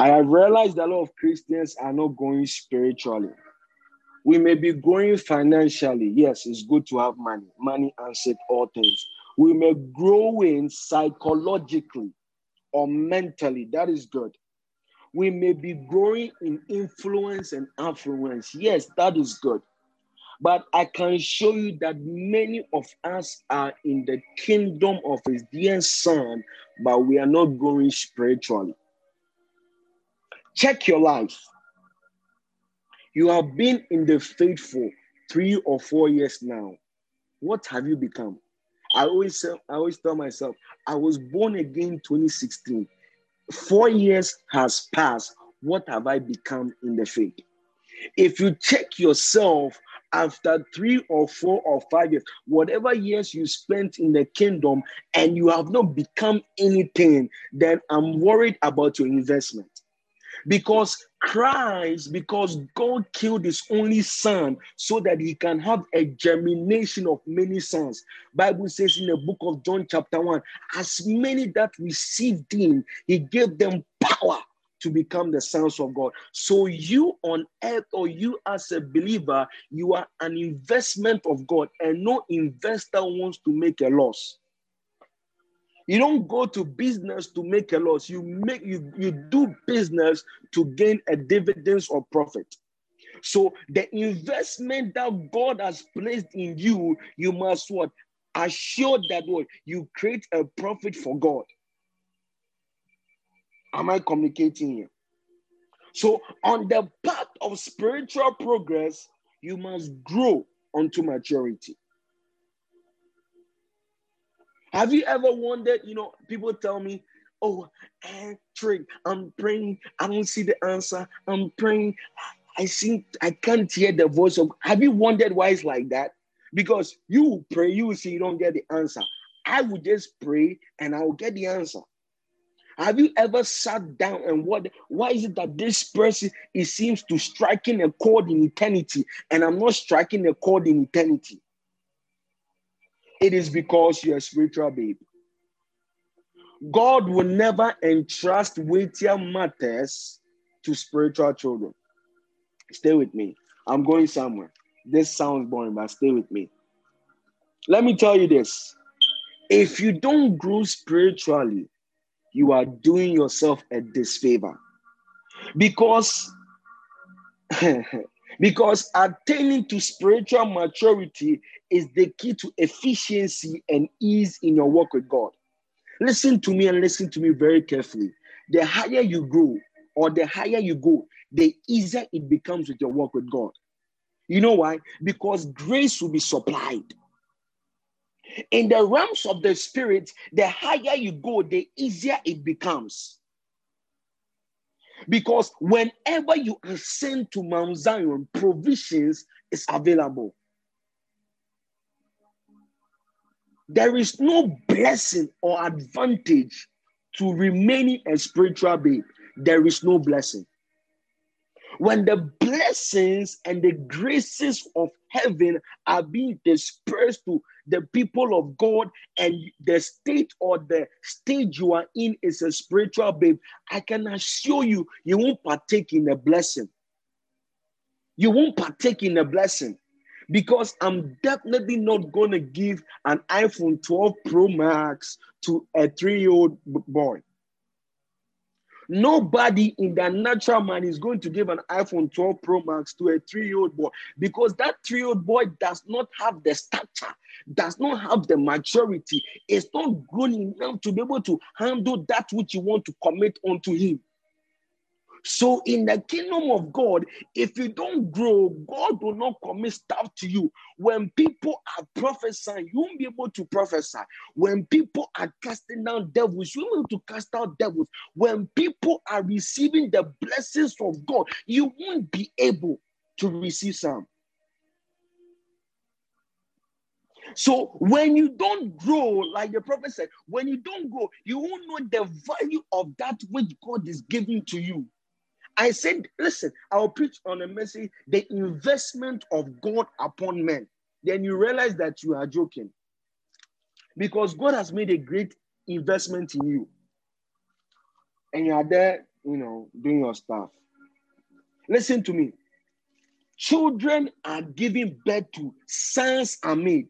I have realized a lot of Christians are not going spiritually. We may be going financially. Yes, it's good to have money. Money answers all things. We may grow in psychologically or mentally. That is good. We may be growing in influence and affluence. Yes, that is good. But I can show you that many of us are in the kingdom of his dear son, but we are not growing spiritually. Check your life. You have been in the faith for three or four years now. What have you become? I always I always tell myself, I was born again 2016. Four years has passed. What have I become in the faith? If you check yourself after three or four or five years, whatever years you spent in the kingdom, and you have not become anything, then I'm worried about your investment because Christ, because God killed his only son so that he can have a germination of many sons. Bible says in the book of John chapter 1, as many that received him, he gave them power to become the sons of God. So you on earth or you as a believer, you are an investment of God and no investor wants to make a loss. You don't go to business to make a loss. You make you, you do business to gain a dividends or profit. So the investment that God has placed in you, you must what? Assure that what you create a profit for God. Am I communicating here? So on the path of spiritual progress, you must grow unto maturity. Have you ever wondered? You know, people tell me, "Oh, Trick, I'm praying. I don't see the answer. I'm praying. I see. I can't hear the voice of." Have you wondered why it's like that? Because you pray, you see, you don't get the answer. I would just pray and I will get the answer. Have you ever sat down and what? Why is it that this person it seems to striking a chord in eternity, and I'm not striking a chord in eternity? It is because you're a spiritual babe. God will never entrust weightier matters to spiritual children. Stay with me. I'm going somewhere. This sounds boring, but stay with me. Let me tell you this if you don't grow spiritually, you are doing yourself a disfavor because because attaining to spiritual maturity is the key to efficiency and ease in your work with God. Listen to me and listen to me very carefully. The higher you grow or the higher you go, the easier it becomes with your work with God. You know why? Because grace will be supplied. In the realms of the spirit, the higher you go, the easier it becomes. Because whenever you ascend to Mount Zion, provisions is available. There is no blessing or advantage to remaining a spiritual babe. There is no blessing. When the blessings and the graces of heaven are being dispersed to the people of God, and the state or the stage you are in is a spiritual babe, I can assure you, you won't partake in a blessing. You won't partake in a blessing because I'm definitely not going to give an iPhone 12 Pro Max to a three year old boy. Nobody in their natural mind is going to give an iPhone 12 Pro Max to a three year old boy because that three year old boy does not have the stature, does not have the maturity, is not grown enough to be able to handle that which you want to commit onto him. So, in the kingdom of God, if you don't grow, God will not commit stuff to you. When people are prophesying, you won't be able to prophesy. When people are casting down devils, you won't be able to cast out devils. When people are receiving the blessings of God, you won't be able to receive some. So when you don't grow, like the prophet said, when you don't grow, you won't know the value of that which God is giving to you. I said, listen, I'll preach on a message, the investment of God upon men. Then you realize that you are joking. Because God has made a great investment in you. And you are there you know, doing your stuff. Listen to me. Children are giving birth to, sons are made.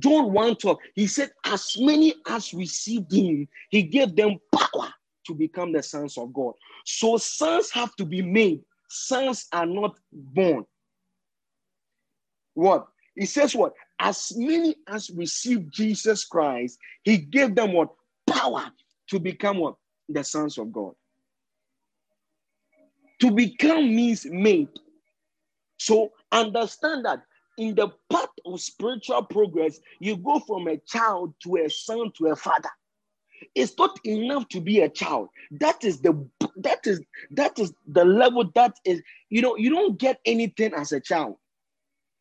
John 1 12, he said, As many as received him, he gave them power to become the sons of God. So sons have to be made, sons are not born. What? He says, What? As many as received Jesus Christ, he gave them what? Power to become what? The sons of God. To become means made. So understand that in the path of spiritual progress, you go from a child to a son to a father. It's not enough to be a child. That is the that is that is the level that is, you know, you don't get anything as a child.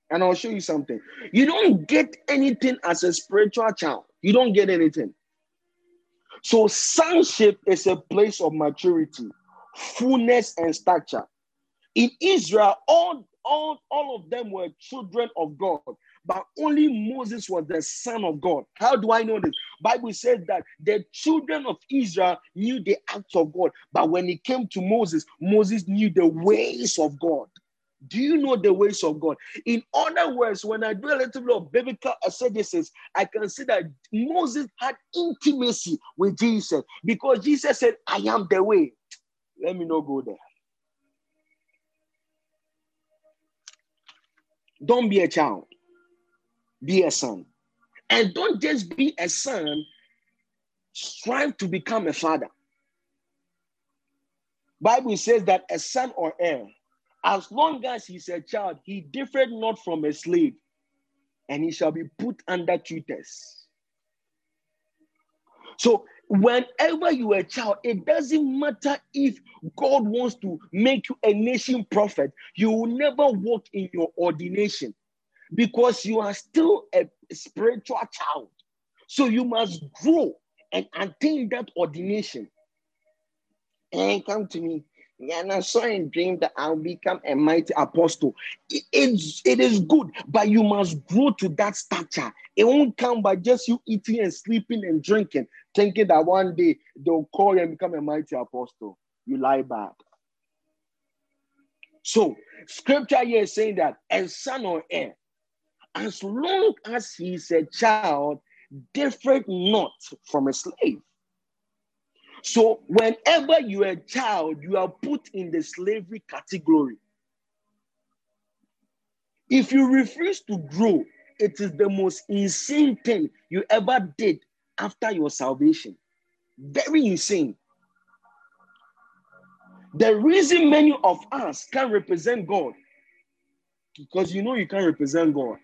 And I'll show you something. You don't get anything as a spiritual child. You don't get anything. So sonship is a place of maturity, fullness, and stature. In Israel, all all, all of them were children of God, but only Moses was the son of God. How do I know this? Bible says that the children of Israel knew the acts of God, but when it came to Moses, Moses knew the ways of God. Do you know the ways of God? In other words, when I do a little bit of biblical exegesis, I can see that Moses had intimacy with Jesus because Jesus said, I am the way. Let me not go there. Don't be a child, be a son. And don't just be a son, strive to become a father. Bible says that a son or heir, as long as he's a child, he differed not from a slave, and he shall be put under tutors. So whenever you are a child, it doesn't matter if God wants to make you a nation prophet, you will never walk in your ordination because you are still a spiritual child. So you must grow and attain that ordination. And come to me. And I saw in dream that I'll become a mighty apostle. It, it's, it is good, but you must grow to that stature. It won't come by just you eating and sleeping and drinking, thinking that one day they'll call you and become a mighty apostle. You lie back. So, scripture here is saying that a son or heir, as long as he's a child, different not from a slave. So, whenever you are a child, you are put in the slavery category. If you refuse to grow, it is the most insane thing you ever did after your salvation. Very insane. The reason many of us can't represent God, because you know you can't represent God.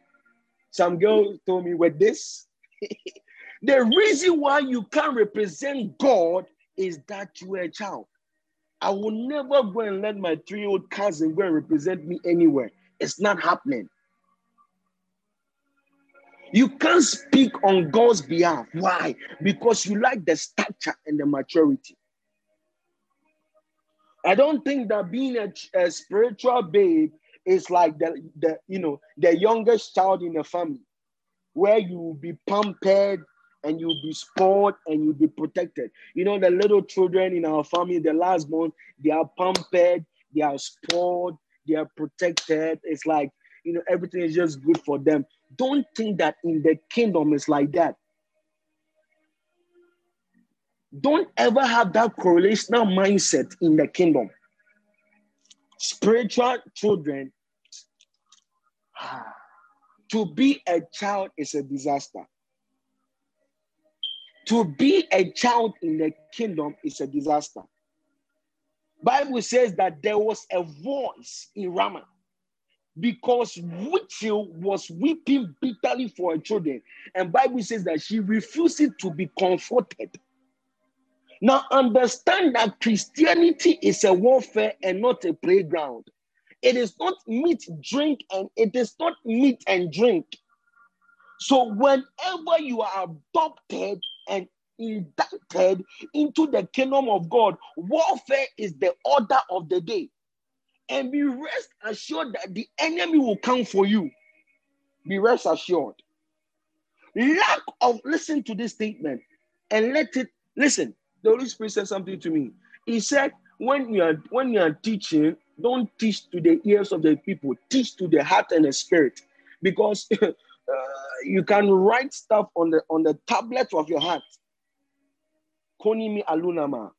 Some girl told me with this. the reason why you can't represent God is that you are a child. I will never go and let my three year old cousin go and represent me anywhere. It's not happening. You can't speak on God's behalf. Why? Because you like the stature and the maturity. I don't think that being a, a spiritual babe is like the, the you know the youngest child in the family, where you will be pampered and you'll be spoiled and you'll be protected. You know, the little children in our family, the last born, they are pampered, they are spoiled, they are protected. It's like, you know, everything is just good for them. Don't think that in the kingdom is like that. Don't ever have that correlational mindset in the kingdom. Spiritual children, to be a child is a disaster. To be a child in the kingdom is a disaster. Bible says that there was a voice in Ramah because Rachel was weeping bitterly for her children. And Bible says that she refused to be comforted. Now understand that Christianity is a warfare and not a playground. It is not meat, drink, and it is not meat and drink. So whenever you are adopted and inducted into the kingdom of God, warfare is the order of the day and be rest assured that the enemy will come for you. Be rest assured. Lack of, listen to this statement and let it, listen. The Holy Spirit said something to me. He said, when you are when you are teaching, don't teach to the ears of the people. Teach to the heart and the spirit, because uh, you can write stuff on the on the tablet of your heart. Konimi alunama.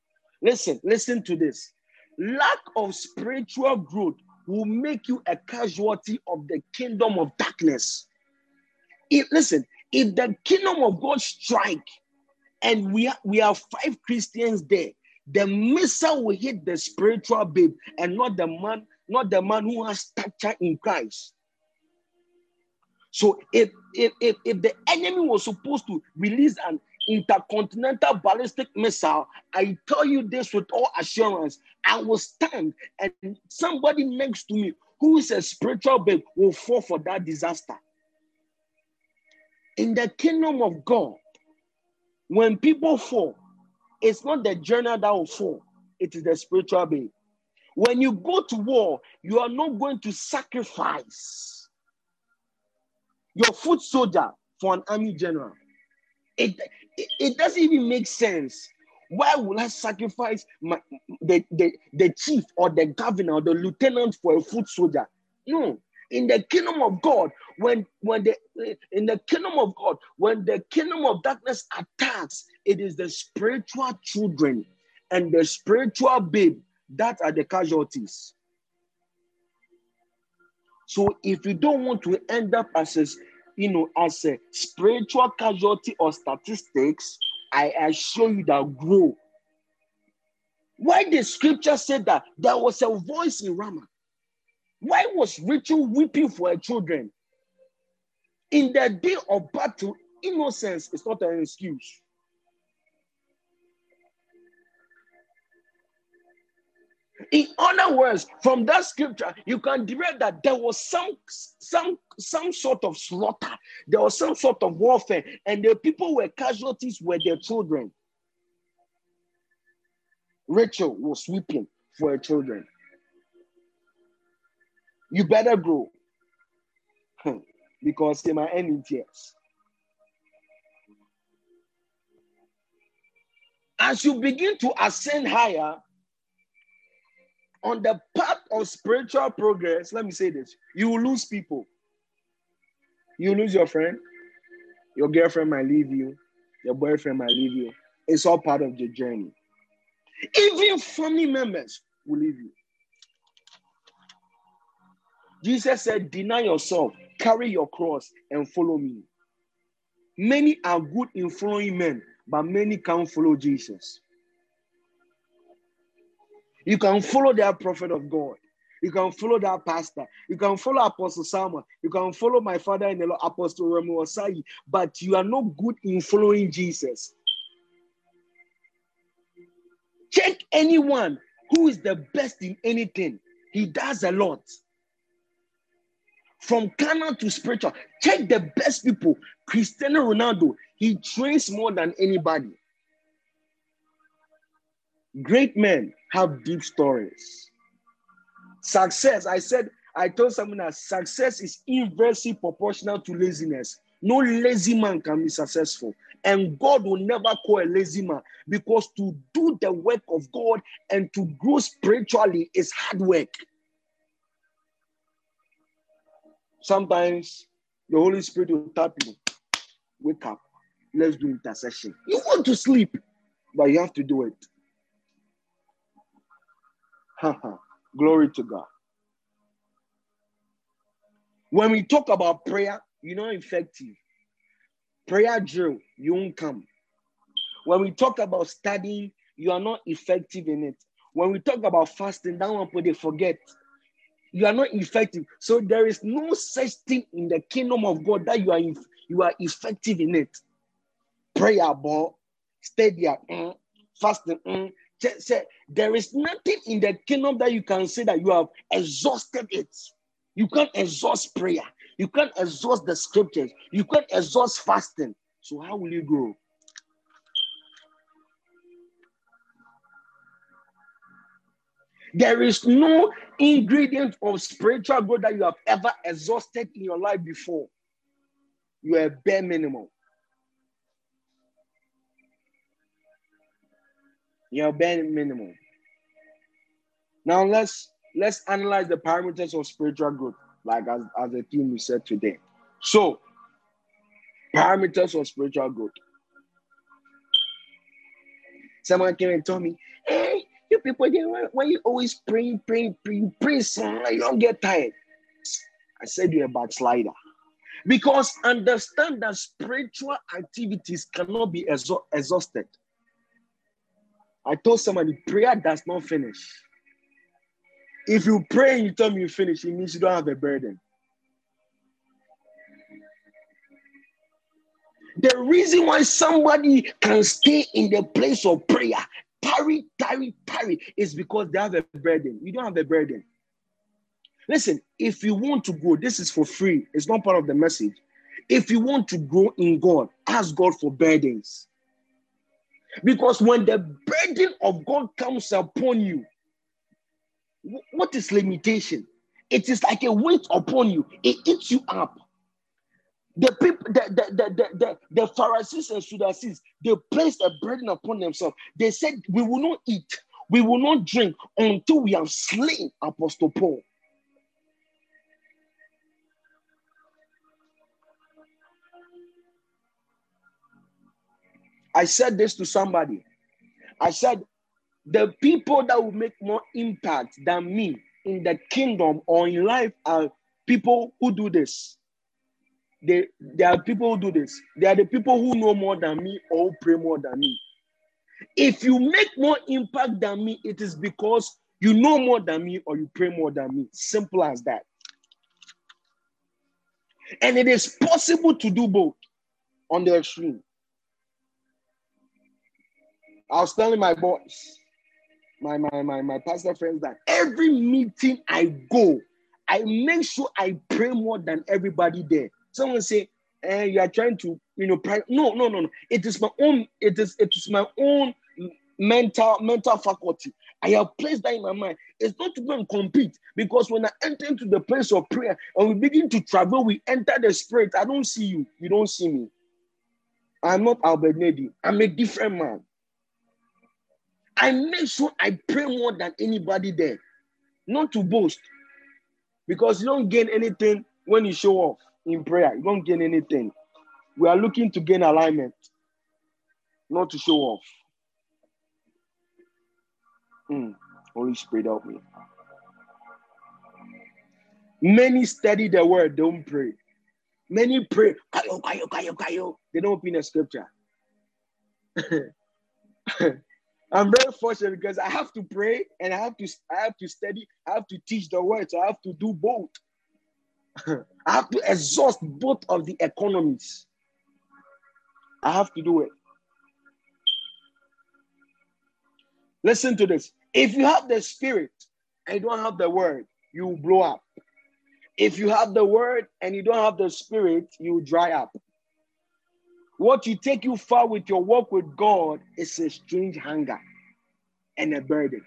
Listen, listen to this. Lack of spiritual growth will make you a casualty of the kingdom of darkness. If, listen, if the kingdom of God strike and we are, we are five Christians there, the missile will hit the spiritual babe and not the man, not the man who has stature in Christ. So if, if, if, if the enemy was supposed to release an intercontinental ballistic missile, I tell you this with all assurance, I will stand and somebody next to me who is a spiritual babe will fall for that disaster. In the kingdom of God, when people fall, it's not the journal that will fall, it is the spiritual being. When you go to war, you are not going to sacrifice your foot soldier for an army general. It, it, it doesn't even make sense. Why will I sacrifice my, the, the, the chief or the governor or the lieutenant for a foot soldier? No. In the kingdom of God, when when the in the kingdom of God, when the kingdom of darkness attacks, it is the spiritual children and the spiritual babe that are the casualties. So if you don't want to end up as a you know as a spiritual casualty or statistics, I assure you that grow. Why the scripture said that there was a voice in Ramah. Why was Rachel weeping for her children? In the day of battle, innocence is not an excuse. In other words, from that scripture, you can derive that there was some some some sort of slaughter, there was some sort of warfare, and the people were casualties were their children. Rachel was weeping for her children. You better grow hmm. because they might end in tears. As you begin to ascend higher on the path of spiritual progress, let me say this you will lose people. You lose your friend, your girlfriend might leave you, your boyfriend might leave you. It's all part of the journey. Even family members will leave you. Jesus said, Deny yourself, carry your cross, and follow me. Many are good in following men, but many can't follow Jesus. You can follow that prophet of God. You can follow that pastor. You can follow Apostle Samuel. You can follow my father in the Lord, Apostle Arome Osayi, but you are not good in following Jesus. Check anyone who is the best in anything. He does a lot. From carnal to spiritual. Check the best people. Cristiano Ronaldo, he trains more than anybody. Great men have deep stories. Success, I said, I told someone that success is inversely proportional to laziness. No lazy man can be successful. And God will never call a lazy man because to do the work of God and to grow spiritually is hard work. Sometimes the Holy Spirit will tap you. Wake up. Let's do intercession. You want to sleep, but you have to do it. Glory to God. When we talk about prayer, you're not effective. Prayer drill, you won't come. When we talk about studying, you are not effective in it. When we talk about fasting, that one put they forget. You are not effective. So there is no such thing in the kingdom of God that you are you are effective in it. Prayer, ball, study, mm, fasting, mm, there is nothing in the kingdom that you can say that you have exhausted it. You can't exhaust prayer. You can't exhaust the scriptures. You can't exhaust fasting. So how will you grow? There is no ingredient of spiritual growth that you have ever exhausted in your life before. You are bare minimum. You're bare minimum. Now let's let's analyze the parameters of spiritual growth, like as, as the theme we said today. So, parameters of spiritual growth. Someone came and told me, hey, you people, why, why you always praying, praying, praying, praying, son? You don't get tired. I said you're a backslider. Because understand that spiritual activities cannot be exhausted. I told somebody, prayer does not finish. If you pray and you tell me you finish, it means you don't have a burden. The reason why somebody can stay in the place of prayer, tarry, tarry, tarry, is because they have a burden. You don't have a burden. Listen, if you want to grow, this is for free. It's not part of the message. If you want to grow in God, ask God for burdens. Because when the burden of God comes upon you, what is limitation? It is like a weight upon you, it eats you up. The people, the, the, the, the, Pharisees and Sadducees, they placed a burden upon themselves. They said, We will not eat, we will not drink until we have slain Apostle Paul. I said this to somebody. I said, the people that will make more impact than me in the kingdom or in life are people who do this. They, they are people who do this. They are the people who know more than me or pray more than me. If you make more impact than me, it is because you know more than me or you pray more than me. Simple as that. And it is possible to do both on the extreme. I was telling my boys, my, my, my, my pastor friends, that every meeting I go, I make sure I pray more than everybody there. Someone say, eh, you are trying to, you know, pray. No, no, no, no. It is my own, it is it is my own mental mental faculty. I have placed that in my mind. It's not to go and compete because when I enter into the place of prayer and we begin to travel, we enter the spirit. I don't see you. You don't see me. I'm not Albert Nedi. I'm a different man. I make sure I pray more than anybody there, not to boast, because you don't gain anything when you show off in prayer. You don't gain anything. We are looking to gain alignment, not to show off. Mm. Holy Spirit, help me. Many study the word, don't pray. Many pray, kayo, kayo, kayo, kayo. They don't open the scripture. I'm very fortunate because I have to pray and I have to I have to study, I have to teach the word, so I have to do both. I have to exhaust both of the economies. I have to do it. Listen to this. If you have the spirit and you don't have the word, you blow up. If you have the word and you don't have the spirit, you dry up. What you take you far with your walk with God is a strange hunger and a burden.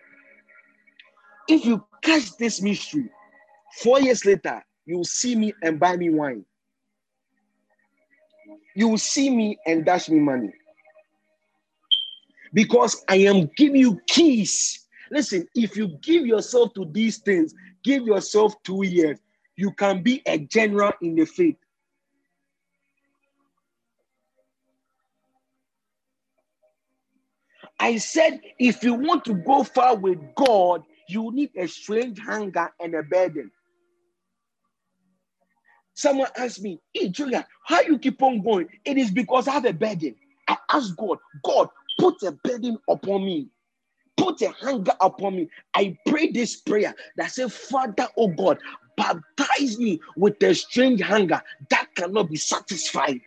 If you catch this mystery, four years later, you will see me and buy me wine. You will see me and dash me money. Because I am giving you keys. Listen, if you give yourself to these things, give yourself two years, you can be a general in the faith. I said, if you want to go far with God, you need a strange hunger and a burden. Someone asked me, Hey, Julia, how you keep on going? It is because I have a burden. I ask God, God, put a burden upon me. Put a hunger upon me. I pray this prayer that says, Father, oh God, baptize me with a strange hunger that cannot be satisfied.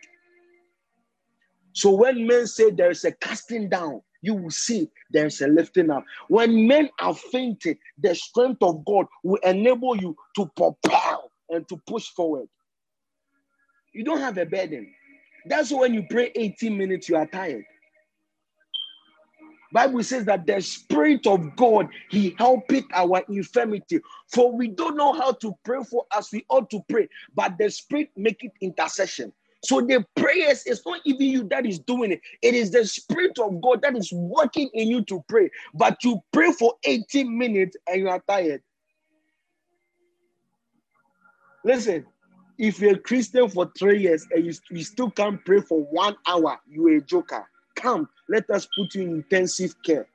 So when men say there is a casting down, you will see there's a lifting up. When men are fainting, the strength of God will enable you to propel and to push forward. You don't have a burden. That's when you pray 18 minutes, you are tired. Bible says that the Spirit of God, He helpeth our infirmity. For we don't know how to pray for as we ought to pray, but the Spirit make it intercession. So the prayers, it's not even you that is doing it. It is the Spirit of God that is working in you to pray. But you pray for 18 minutes and you are tired. Listen, if you're a Christian for three years and you, you still can't pray for one hour, you're a joker. Come, let us put you in intensive care.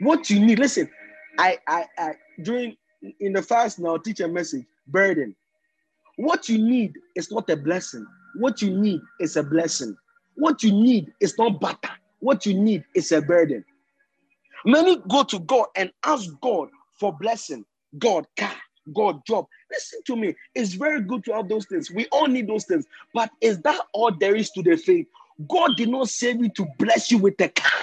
What you need, listen, I, I, I during in the fast now, teach a message, burden. What you need is not a blessing. What you need is a blessing. What you need is not butter. What you need is a burden. Many go to God and ask God for blessing. God, car, God, job. Listen to me. It's very good to have those things. We all need those things. But is that all there is to the faith? God did not save you to bless you with a car.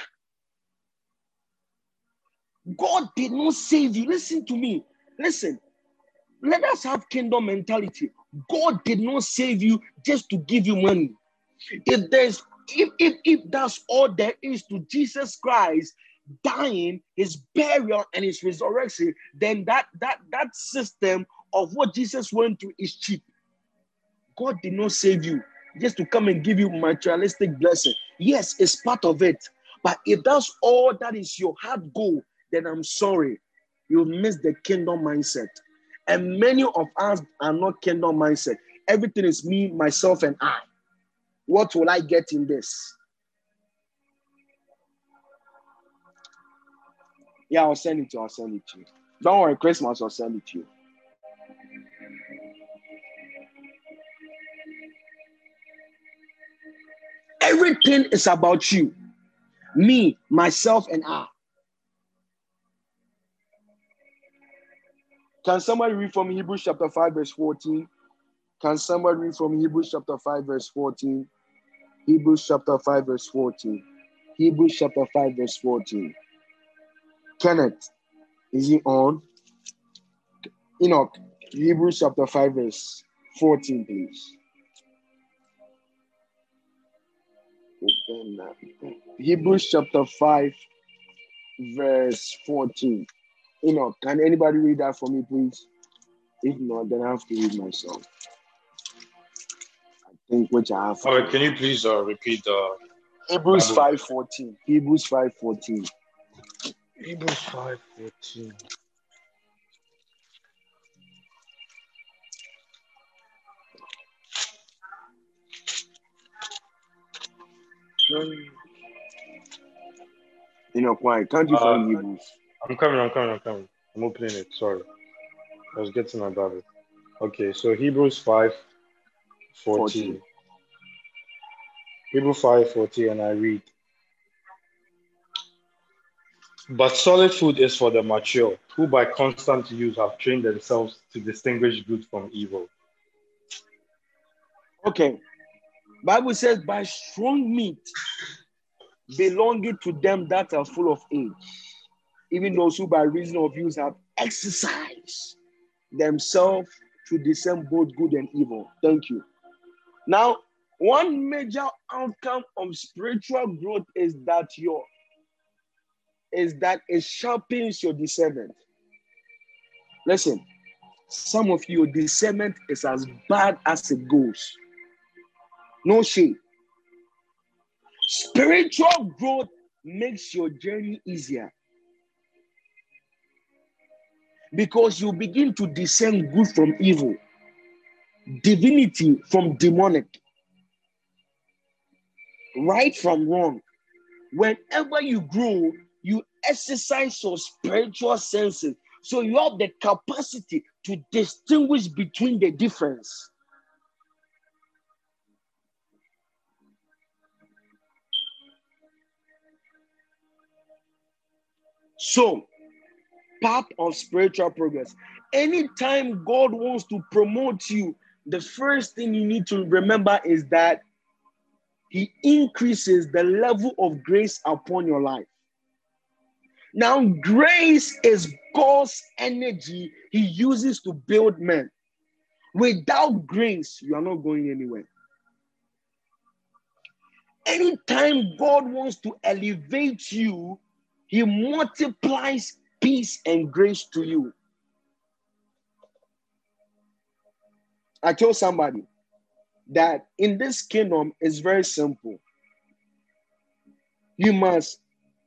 God did not save you. Listen to me. Listen. Let us have kingdom mentality. God did not save you just to give you money. If there's if, if, if that's all there is to Jesus Christ dying, his burial, and his resurrection, then that that that system of what Jesus went through is cheap. God did not save you just to come and give you materialistic blessing. Yes, it's part of it. But if that's all that is your heart goal, then I'm sorry, you miss the kingdom mindset. And many of us are not kingdom mindset. Everything is me, myself, and I. What will I get in this? Yeah, I'll send it to you. I'll send it to you. Don't worry, Christmas, I'll send it to you. Everything is about you, me, myself, and I. Can somebody read from Hebrews chapter 5, verse 14? Can somebody read from Hebrews chapter 5, verse 14? Hebrews chapter 5, verse 14. Hebrews chapter 5, verse 14. Kenneth, is he on? Enoch, Hebrews chapter 5, verse 14, please. Hebrews chapter 5, verse 14. You know, can anybody read that for me, please? If not, then I have to read myself. I think which I have. All right, can you please uh, repeat uh, Hebrews five fourteen. Hebrews five fourteen. Hebrews five fourteen. You know, quiet. Can't you uh, find Hebrews? I'm coming, I'm coming, I'm coming. I'm opening it. Sorry. I was getting my Bible. Okay, so Hebrews 5 14. 14. Hebrews 5 14, and I read. But solid food is for the mature, who by constant use have trained themselves to distinguish good from evil. Okay. Bible says, by strong meat belonging to them that are full of age even those who by reason of use have exercised themselves to discern both good and evil. Thank you. Now, one major outcome of spiritual growth is that your is that it sharpens your discernment. Listen, some of your discernment is as bad as it goes. No shame. Spiritual growth makes your journey easier because you begin to discern good from evil, divinity from demonic, right from wrong. Whenever you grow, exercise your spiritual senses. So you have the capacity to distinguish between the difference. So, part of spiritual progress. Anytime God wants to promote you, the first thing you need to remember is that He increases the level of grace upon your life. Now, grace is God's energy He uses to build men. Without grace, you are not going anywhere. Anytime God wants to elevate you, He multiplies peace and grace to you. I told somebody that in this kingdom is very simple. You must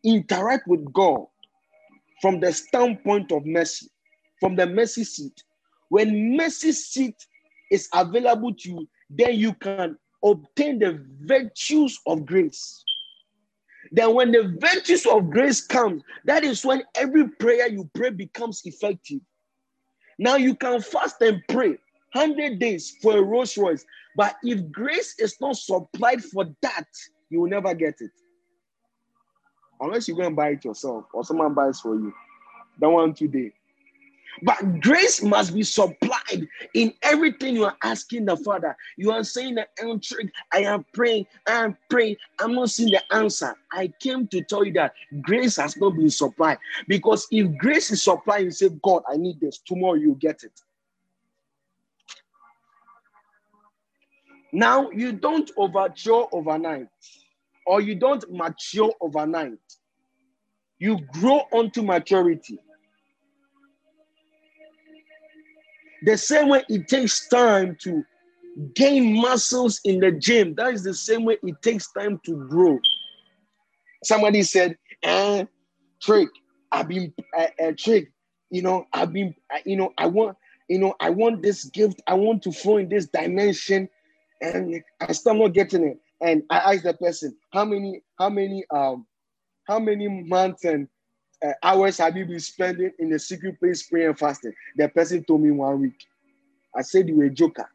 interact with God from the standpoint of mercy, from the mercy seat. When mercy seat is available to you, then you can obtain the virtues of grace. Then, when the virtues of grace come, that is when every prayer you pray becomes effective. Now you can fast and pray 100 days for a Rolls Royce, but if grace is not supplied for that, you will never get it. Unless you go and buy it yourself or someone buys for you. That one today. But grace must be supplied in everything you are asking the Father. You are saying that I'm I am praying, I am praying, I'm not seeing the answer. I came to tell you that grace has not been supplied. Because if grace is supplied, you say, God, I need this. Tomorrow you get it. Now you don't overture overnight, or you don't mature overnight. You grow onto maturity. The same way it takes time to gain muscles in the gym, that is the same way it takes time to grow. Somebody said, eh, trick, I've been a uh, uh, trick, you know, I've been, uh, you know, I want, you know, I want this gift, I want to flow in this dimension, and I still not getting it. And I asked the person, how many, how many, um, how many months and uh, hours have you been spending in the secret place praying and fasting? The person told me one week. I said you were a joker.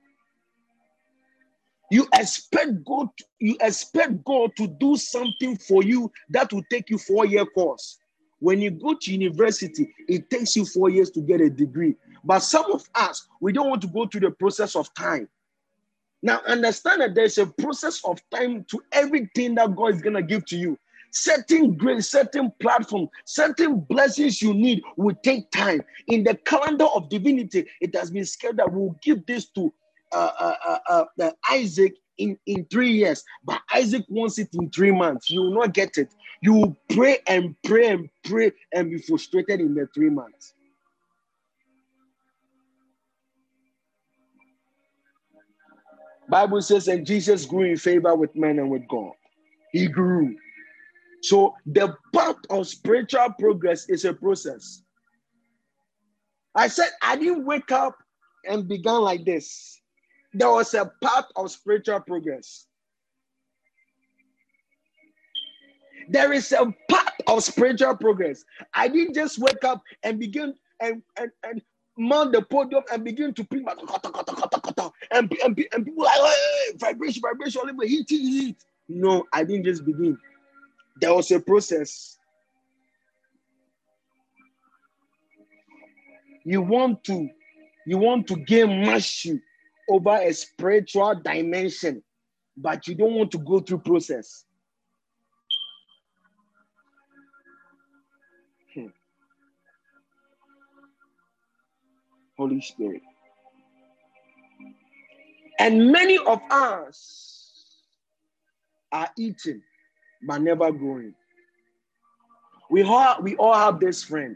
You expect God, you expect God to do something for you that will take you four year course. When you go to university, it takes you four years to get a degree. But some of us, we don't want to go through the process of time. Now, understand that there's a process of time to everything that God is going to give to you certain grace, certain platform, certain blessings you need will take time. In the calendar of divinity, it has been scheduled that we'll give this to uh, uh, uh, uh, Isaac in, in three years, but Isaac wants it in three months. You will not get it. You will pray and pray and pray and be frustrated in the three months. Bible says, and Jesus grew in favor with men and with God. He grew. So the path of spiritual progress is a process. I said I didn't wake up and began like this. There was a path of spiritual progress. There is a path of spiritual progress. I didn't just wake up and begin and and, and mount the podium and begin to preach and, and, and people like hey, vibration, vibration, heat, heat. No, I didn't just begin. There was a process. You want to, you want to gain mastery over a spiritual dimension, but you don't want to go through process. Hmm. Holy Spirit. And many of us are eating but never growing. We all, we all have this friend.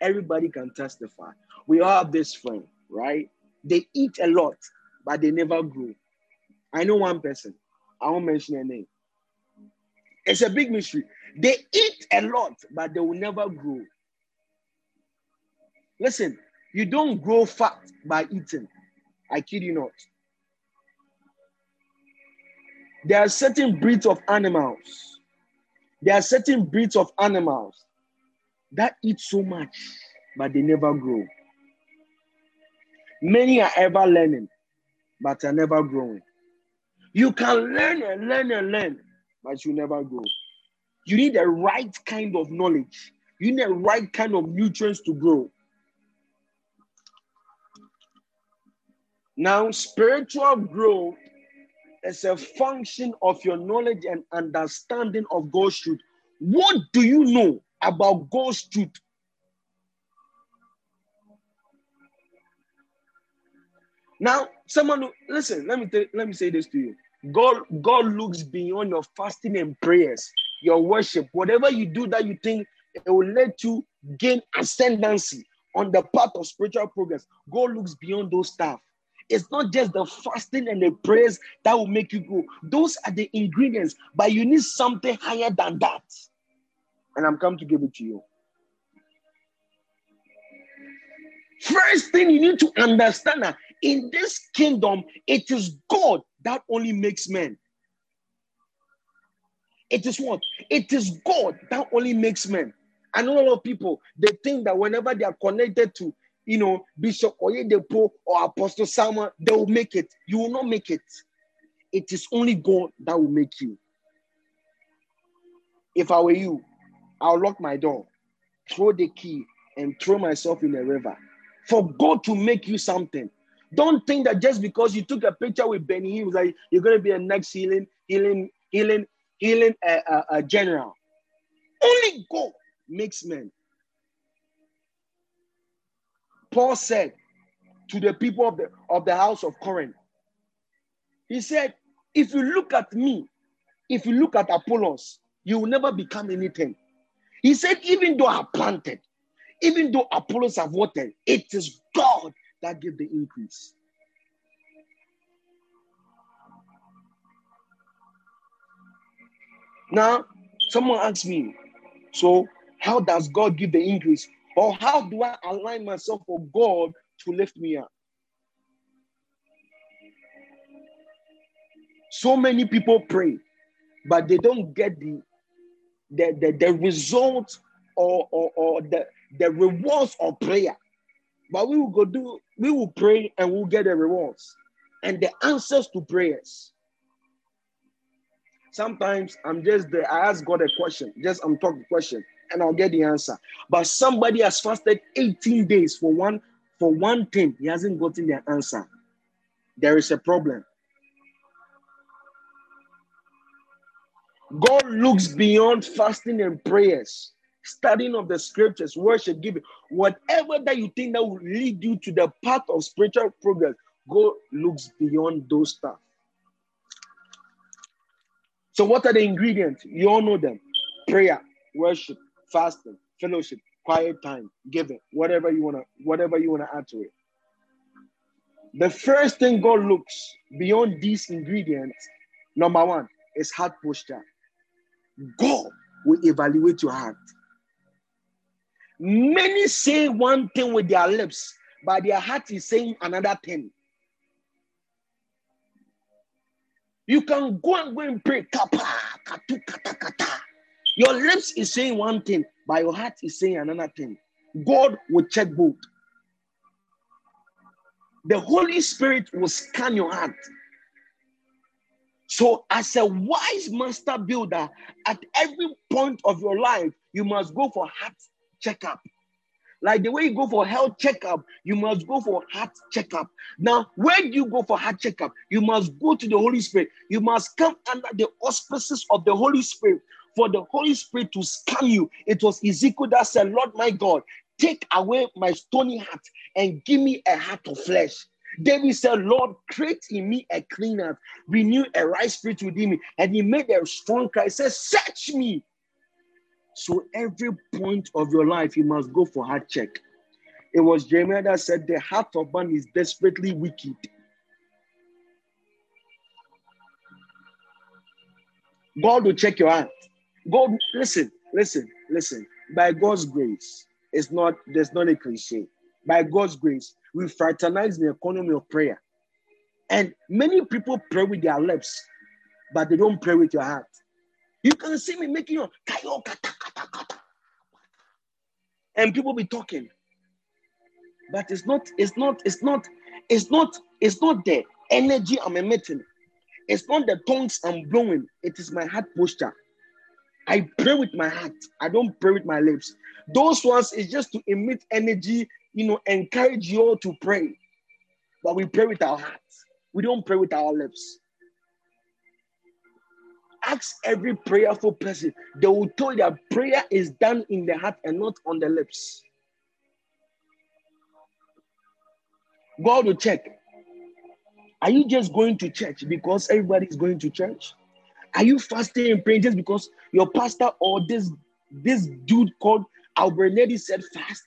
Everybody can testify. We all have this friend, right? They eat a lot, but they never grow. I know one person. I won't mention her name. It's a big mystery. They eat a lot, but they will never grow. Listen, you don't grow fat by eating. I kid you not. There are certain breeds of animals. There are certain breeds of animals that eat so much, but they never grow. Many are ever learning, but are never growing. You can learn and learn and learn, but you never grow. You need the right kind of knowledge. You need the right kind of nutrients to grow. Now, spiritual growth is a function of your knowledge and understanding of God's truth. What do you know about God's truth? Now, someone listen, let me let me say this to you. God, God looks beyond your fasting and prayers, your worship, whatever you do that you think it will let you gain ascendancy on the path of spiritual progress. God looks beyond those stuff. It's not just the fasting and the prayers that will make you go. Those are the ingredients, but you need something higher than that. And I'm come to give it to you. First thing you need to understand that in this kingdom, it is God that only makes men. It is what? It is God that only makes men. I know a lot of people, they think that whenever they are connected to, you know, Bishop Oyedepo or Apostle Samuel, they will make it. You will not make it. It is only God that will make you. If I were you, I'll lock my door, throw the key, and throw myself in the river. For God to make you something. Don't think that just because you took a picture with Benny, was like, you're going to be a next healing, healing, healing, healing uh, uh, uh, general. Only God makes men. Paul said to the people of the, of the house of Corinth, he said, if you look at me, if you look at Apollos, you will never become anything. He said, even though I planted, even though Apollos have watered, it is God that gave the increase. Now, someone asked me, so how does God give the increase? Or how do I align myself for God to lift me up? So many people pray, but they don't get the the, the, the result or, or, or the, the rewards of prayer. But we will go do, we will pray and we'll get the rewards and the answers to prayers. Sometimes I'm just there, I ask God a question, just I'm talking question, and I'll get the answer. But somebody has fasted 18 days for one for one thing, he hasn't gotten the answer. There is a problem. God looks beyond fasting and prayers, studying of the scriptures, worship, giving, whatever that you think that will lead you to the path of spiritual progress. God looks beyond those stuff. So, what are the ingredients? You all know them prayer, worship, fasting, fellowship, quiet time, giving, whatever you wanna, whatever you wanna add to it. The first thing God looks beyond these ingredients, number one, is heart posture. God will evaluate your heart. Many say one thing with their lips, but their heart is saying another thing. You can go and go and pray. Kapa, katu, kata, kata. Your lips is saying one thing, but your heart is saying another thing. God will check both. The Holy Spirit will scan your heart. So, as a wise master builder, at every point of your life, you must go for heart checkup. Like the way you go for health checkup, you must go for heart checkup. Now, where do you go for heart checkup? You must go to the Holy Spirit. You must come under the auspices of the Holy Spirit for the Holy Spirit to scan you. It was Ezekiel that said, Lord my God, take away my stony heart and give me a heart of flesh. David said, Lord, create in me a clean heart, renew a right spirit within me. And he made a strong cry. He said, Search me so every point of your life, you must go for heart check. It was Jeremiah that said, The heart of man is desperately wicked. God will check your heart. God, listen, listen, listen. By God's grace, it's not, there's not a cliche. By God's grace, we fraternize the economy of prayer. And many people pray with their lips, but they don't pray with your heart. You can see me making your and people be talking. But it's not, it's not, it's not, it's not, it's not the energy I'm emitting. It's not the tongues I'm blowing. It is my heart posture. I pray with my heart. I don't pray with my lips. Those ones is just to emit energy, you know, encourage you all to pray. But we pray with our hearts. We don't pray with our lips. Ask every prayerful person. They will tell you that prayer is done in the heart and not on the lips. God will check. Are you just going to church because everybody is going to church? Are you fasting and praying just because your pastor or this this dude called Albert said fast?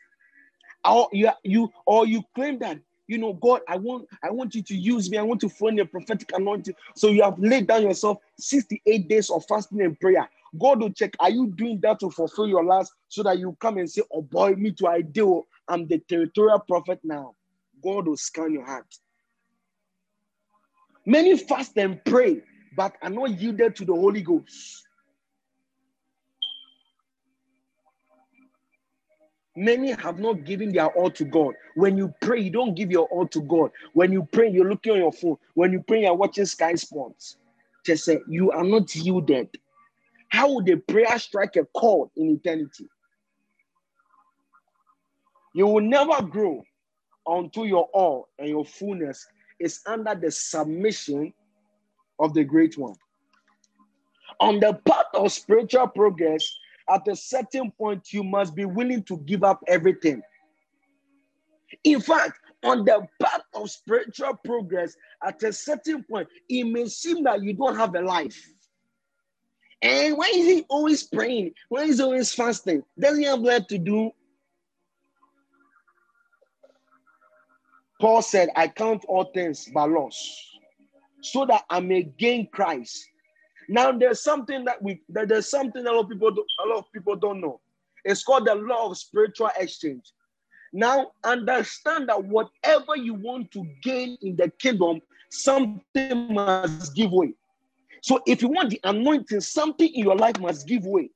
Or you, you or you claim that you know, God, I want, I want you to use me. I want to find a prophetic anointing. So you have laid down yourself 68 days of fasting and prayer. God will check, are you doing that to fulfill your last so that you come and say, Oh boy, me to I do. I'm the territorial prophet now. God will scan your heart. Many fast and pray, but are not yielded to the Holy Ghost. Many have not given their all to God. When you pray, you don't give your all to God. When you pray, you're looking on your phone. When you pray, you're watching Sky Sports. Just say, you are not yielded. How would a prayer strike a chord in eternity? You will never grow until your all and your fullness is under the submission of the great one. On the path of spiritual progress, at a certain point, you must be willing to give up everything. In fact, on the path of spiritual progress, at a certain point, it may seem that you don't have a life. And why is he always praying? Why is he always fasting? Doesn't he have to do? Paul said, I count all things but loss, so that I may gain Christ now there's something that we that there's something a lot of people do, a lot of people don't know. It's called the law of spiritual exchange. Now understand that whatever you want to gain in the kingdom, something must give way. So if you want the anointing, something in your life must give way.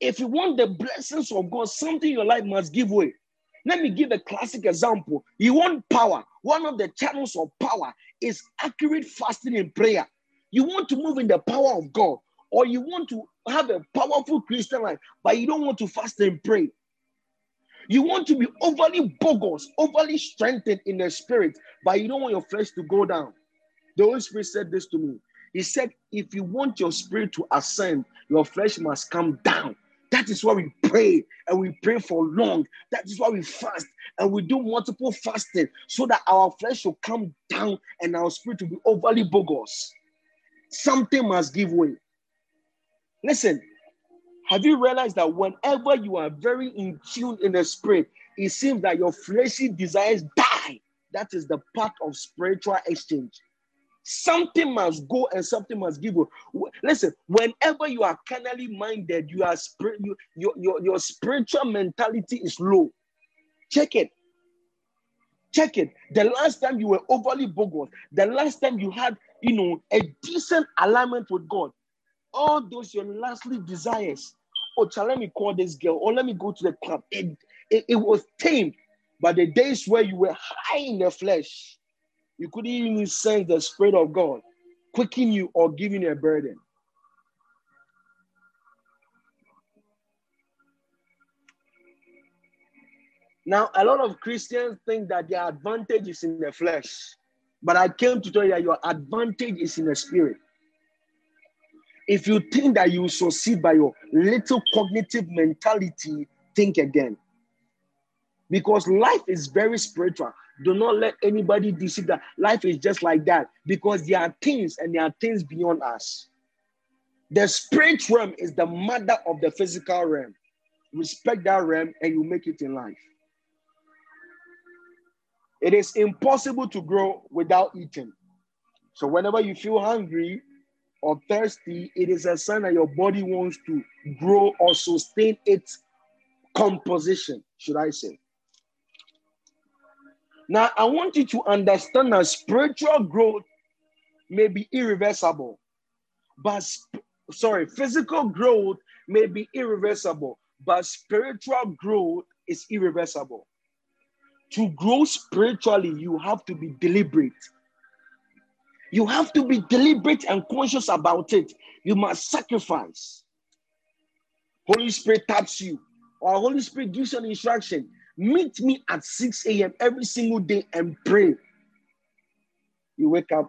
If you want the blessings of God, something in your life must give way. Let me give a classic example. You want power. One of the channels of power is accurate fasting and prayer. You want to move in the power of God, or you want to have a powerful Christian life, but you don't want to fast and pray. You want to be overly bogus, overly strengthened in the spirit, but you don't want your flesh to go down. The Holy Spirit said this to me. He said, if you want your spirit to ascend, your flesh must come down. That is why we pray and we pray for long. That is why we fast and we do multiple fasting so that our flesh will come down and our spirit will be overly bogus something must give way. Listen, have you realized that whenever you are very in tune in the spirit, it seems that your fleshy desires die? That is the part of spiritual exchange. Something must go and something must give. Listen, whenever you are carnally minded, you are spirit, you, your, your, your spiritual mentality is low. Check it. Check it. The last time you were overly bogus, the last time you had you know, a decent alignment with God. All those your lastly desires. Oh, let me call this girl, or let me go to the club. It, it, it was tame. But the days where you were high in the flesh, you couldn't even sense the Spirit of God quickening you or giving you a burden. Now, a lot of Christians think that their advantage is in the flesh. But I came to tell you that your advantage is in the spirit. If you think that you succeed by your little cognitive mentality, think again. Because life is very spiritual. Do not let anybody deceive that life is just like that because there are things and there are things beyond us. The spirit realm is the mother of the physical realm. Respect that realm and you make it in life. It is impossible to grow without eating. So, whenever you feel hungry or thirsty, it is a sign that your body wants to grow or sustain its composition, should I say. Now, I want you to understand that spiritual growth may be irreversible, but sorry, physical growth may be irreversible, but spiritual growth is irreversible to grow spiritually, you have to be deliberate. You have to be deliberate and conscious about it. You must sacrifice. Holy Spirit taps you, or Holy Spirit gives you an instruction. Meet me at 6 a.m. every single day and pray. You wake up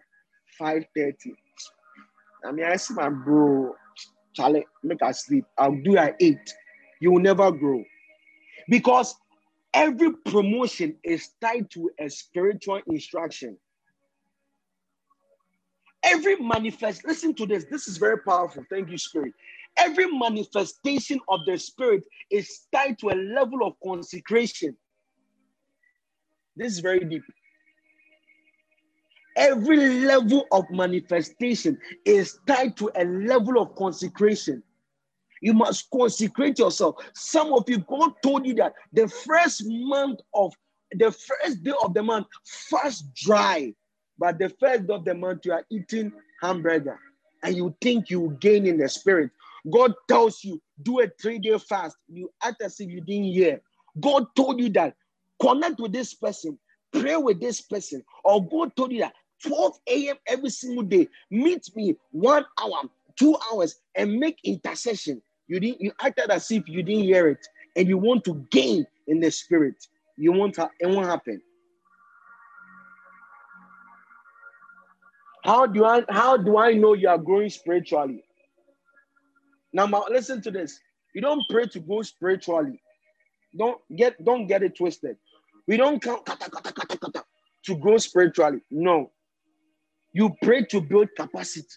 5:30. I mean, I see my bro, Charlie, make us sleep. I'll do at 8. You will never grow. Because Every promotion is tied to a spiritual instruction. Every manifest, listen to this. This is very powerful. Thank you, Spirit. Every manifestation of the Spirit is tied to a level of consecration. This is very deep. Every level of manifestation is tied to a level of consecration. You must consecrate yourself. Some of you, God told you that the first month of the first day of the month, fast dry. But the first day of the month, you are eating hamburger and you think you gain in the spirit. God tells you, do a three day fast. You act as if you didn't hear. God told you that connect with this person, pray with this person. Or God told you that 12 a.m. every single day, meet me one hour, two hours, and make intercession. You didn't you acted as if you didn't hear it, and you want to gain in the spirit. You want it won't happen. How do I how do I know you are growing spiritually? Now, listen to this. You don't pray to grow spiritually. Don't get don't get it twisted. We don't count kata, kata, kata, kata, to grow spiritually. No. You pray to build capacity.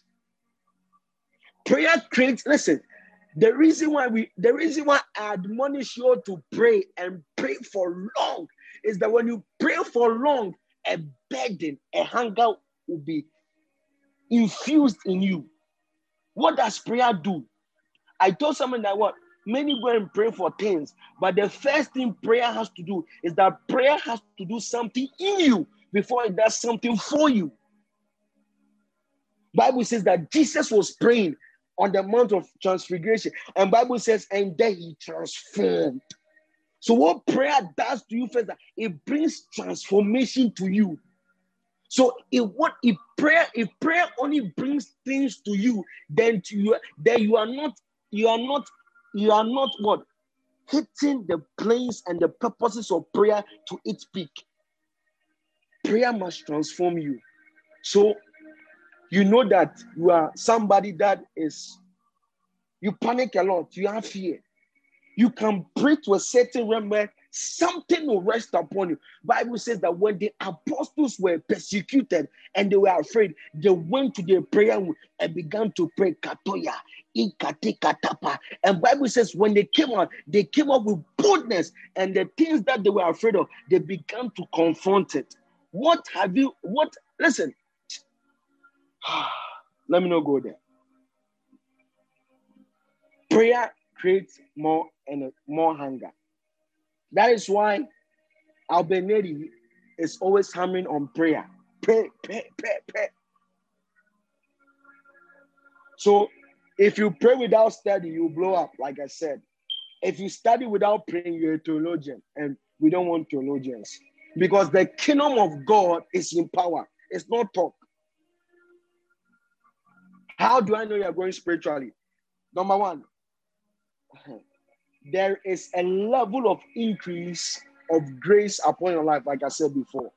Prayer creates, listen, the reason why we the reason why I admonish you to pray and pray for long is that when you pray for long, a burden, a hunger will be infused in you. What does prayer do? I told someone that what many go and pray for things, but the first thing prayer has to do is that prayer has to do something in you before it does something for you. Bible says that Jesus was praying on the Mount of Transfiguration, and Bible says, and then he transformed. So what prayer does to you first, it brings transformation to you. So if what if prayer if prayer only brings things to you, then to you then you are not you are not you are not what hitting the planes and the purposes of prayer to its peak. Prayer must transform you. So you know that you are somebody that is you panic a lot, you have fear. You can pray to a certain realm where something will rest upon you. Bible says that when the apostles were persecuted and they were afraid, they went to their prayer and began to pray katoya. And Bible says when they came out, they came up with boldness and the things that they were afraid of, they began to confront it. What have you? What? Listen. Let me not go there. Prayer creates more and more hunger. That is why Albanese is always hammering on prayer. Pray, pray, pray, pray. So if you pray without study, you blow up, like I said. If you study without praying, you're a theologian, and we don't want theologians because the kingdom of God is in power. It's not talk. How do I know you're growing spiritually? Number one, there is a level of increase of grace upon your life, like I said before.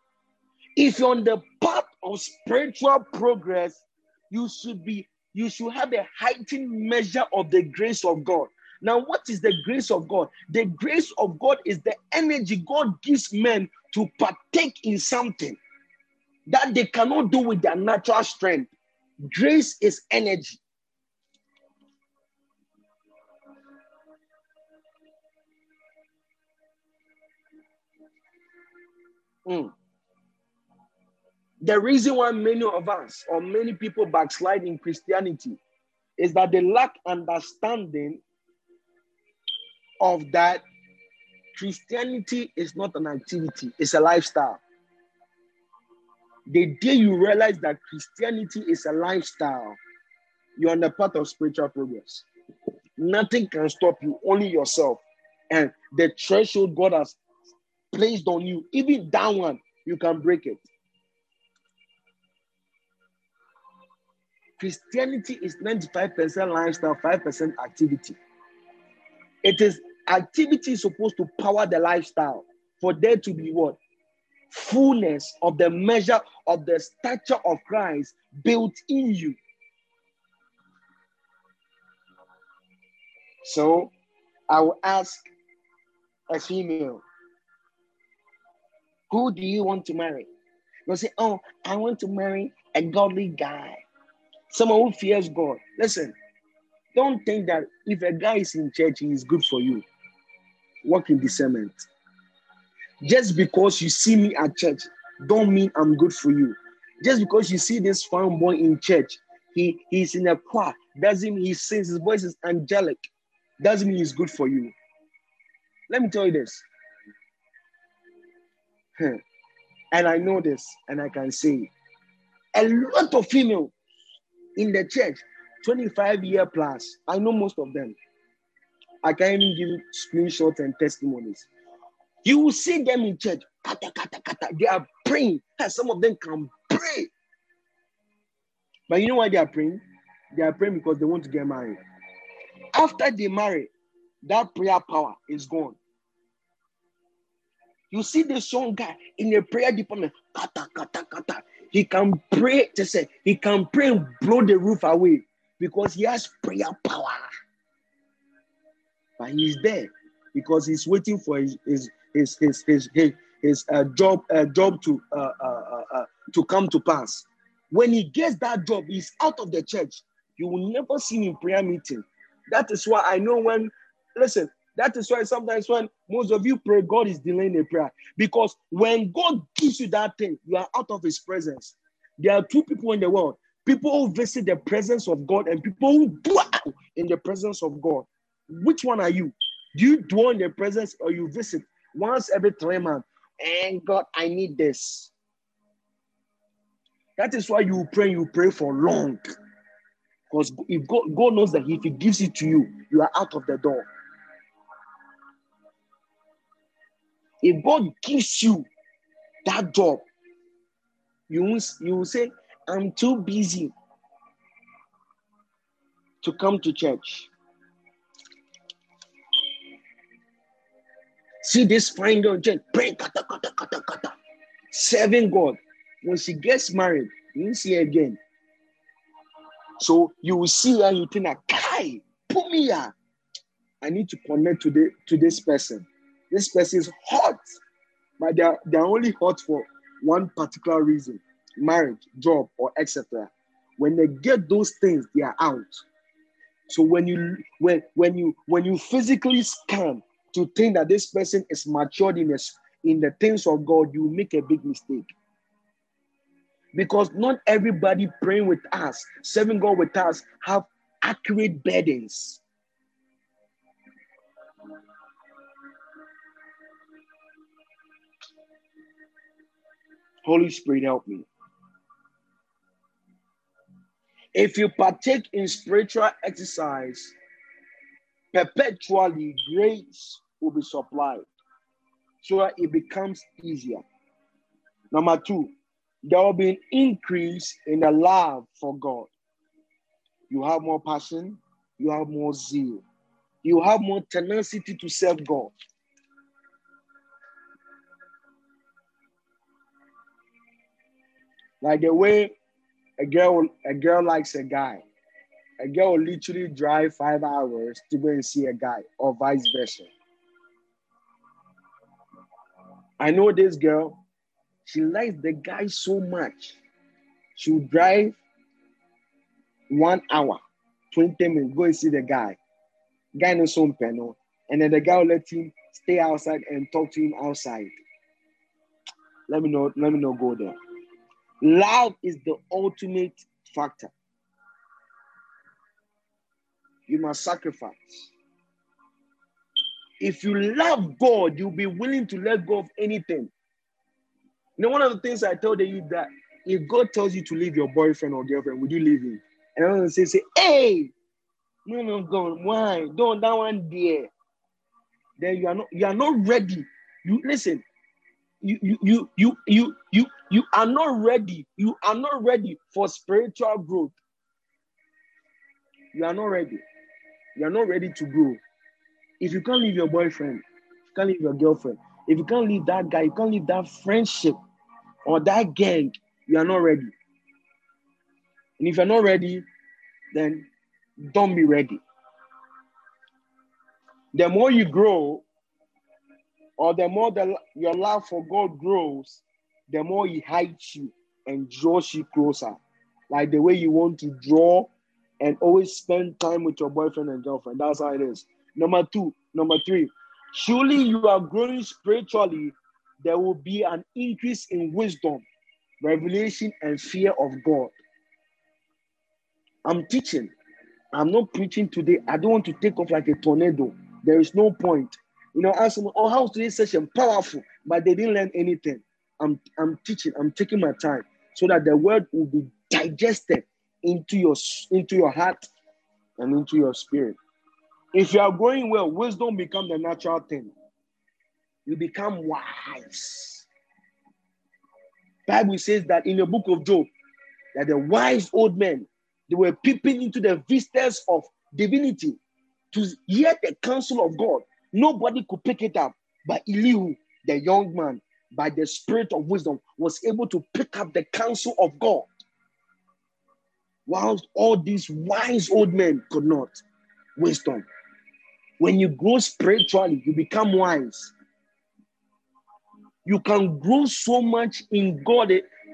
If you're on the path of spiritual progress, you should be, you should have a heightened measure of the grace of God. Now, what is the grace of God? The grace of God is the energy God gives men to partake in something that they cannot do with their natural strength. Grace is energy. Mm. The reason why many of us or many people backslide in Christianity is that they lack understanding of that Christianity is not an activity, it's a lifestyle. The day you realize that Christianity is a lifestyle, you're on the path of spiritual progress. Nothing can stop you, only yourself. And the threshold God has placed on you, even that one, you can break it. Christianity is 95% lifestyle, 5% activity. It is activity is supposed to power the lifestyle for there to be what? Fullness of the measure of the stature of Christ built in you. So I will ask a female who do you want to marry? You'll say, Oh, I want to marry a godly guy, someone who fears God. Listen, don't think that if a guy is in church, he is good for you. Walk in discernment. Just because you see me at church, don't mean I'm good for you. Just because you see this fine boy in church, he he's in a choir, doesn't mean he sings, his voice is angelic, doesn't mean he's good for you. Let me tell you this. And I know this, and I can say a lot of female in the church, 25 year plus. I know most of them. I can even give screenshots and testimonies. You will see them in church. Kata, kata, kata. They are praying. Some of them can pray. But you know why they are praying? They are praying because they want to get married. After they marry, that prayer power is gone. You see this young guy in the prayer department, kata, kata, kata. He can pray, to say, he can pray and blow the roof away because he has prayer power. But he's there because he's waiting for his his his his his, his, his uh, job uh, job to uh, uh, uh, uh, to come to pass. When he gets that job, he's out of the church. You will never see him in prayer meeting. That is why I know when listen. That is why sometimes when most of you pray, God is delaying a prayer. Because when God gives you that thing, you are out of his presence. There are two people in the world people who visit the presence of God and people who dwell in the presence of God. Which one are you? Do you dwell in the presence or you visit once every three months? And God, I need this. That is why you pray, you pray for long. Because if God, God knows that if He gives it to you, you are out of the door. If God gives you that job, you will, you will say, I'm too busy to come to church. See this fine girl, Jen, pray, kata, kata, kata, kata, serving God. When she gets married, you will see her again. So you will see her, you think, Kai, put me here. I need to connect to, the, to this person. This person is hot, but they're, they're only hot for one particular reason marriage, job, or etc. When they get those things, they are out. So when you when when you when you physically scan to think that this person is matured in this in the things of God, you make a big mistake. Because not everybody praying with us, serving God with us, have accurate burdens. Holy Spirit, help me. If you partake in spiritual exercise, perpetually grace will be supplied so that it becomes easier. Number two, there will be an increase in the love for God. You have more passion, you have more zeal, you have more tenacity to serve God. Like the way a girl a girl likes a guy. A girl will literally drive five hours to go and see a guy, or vice versa. I know this girl, she likes the guy so much. She'll drive one hour, 20 minutes, go and see the guy. Guy knows some panel, and then the guy will let him stay outside and talk to him outside. Let me know, let me know, go there. Love is the ultimate factor. You must sacrifice. If you love God, you'll be willing to let go of anything. You know, one of the things I told you that if God tells you to leave your boyfriend or girlfriend, would you leave him? And gonna say, say, hey, no, no, God, why? Don't that one there. Then you are not you are not ready. You listen, you you you you you you are not ready. You are not ready for spiritual growth. You are not ready. You are not ready to grow. If you can't leave your boyfriend, you can't leave your girlfriend, if you can't leave that guy, you can't leave that friendship or that gang, you are not ready. And if you're not ready, then don't be ready. The more you grow, or the more the, your love for God grows, the more He hides you and draws you closer. Like the way you want to draw and always spend time with your boyfriend and girlfriend. That's how it is. Number two, number three, surely you are growing spiritually, there will be an increase in wisdom revelation, and fear of God. I'm teaching. I'm not preaching today. I don't want to take off like a tornado. There is no point. You know, ask them, oh, how's today's session? Powerful, but they didn't learn anything. I'm, I'm teaching, I'm taking my time so that the word will be digested into your into your heart and into your spirit. If you are growing well, wisdom become the natural thing. You become wise. Bible says that in the book of Job, that the wise old men they were peeping into the vistas of divinity to hear the counsel of God. Nobody could pick it up, but Elihu, the young man, by the spirit of wisdom, was able to pick up the counsel of God. Whilst all these wise old men could not. Wisdom. When you grow spiritually, you become wise. You can grow so much in God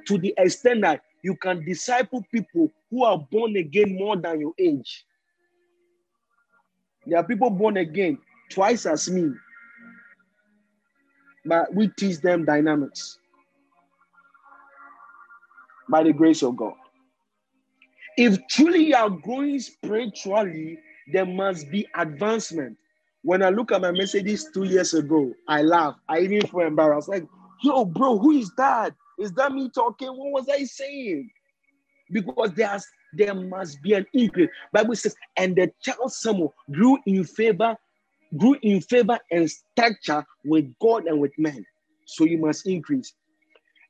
to the extent that you can disciple people who are born again more than your age. There are people born again twice as me, but we teach them dynamics by the grace of God. If truly you are growing spiritually, there must be advancement. When I look at my messages two years ago, I laugh. I even feel embarrassed. Like, yo, bro, who is that? Is that me talking? What was I saying? Because there's there must be an increase. Bible says, and the child Samuel grew in favor, grew in favor and stature with God and with men. So you must increase.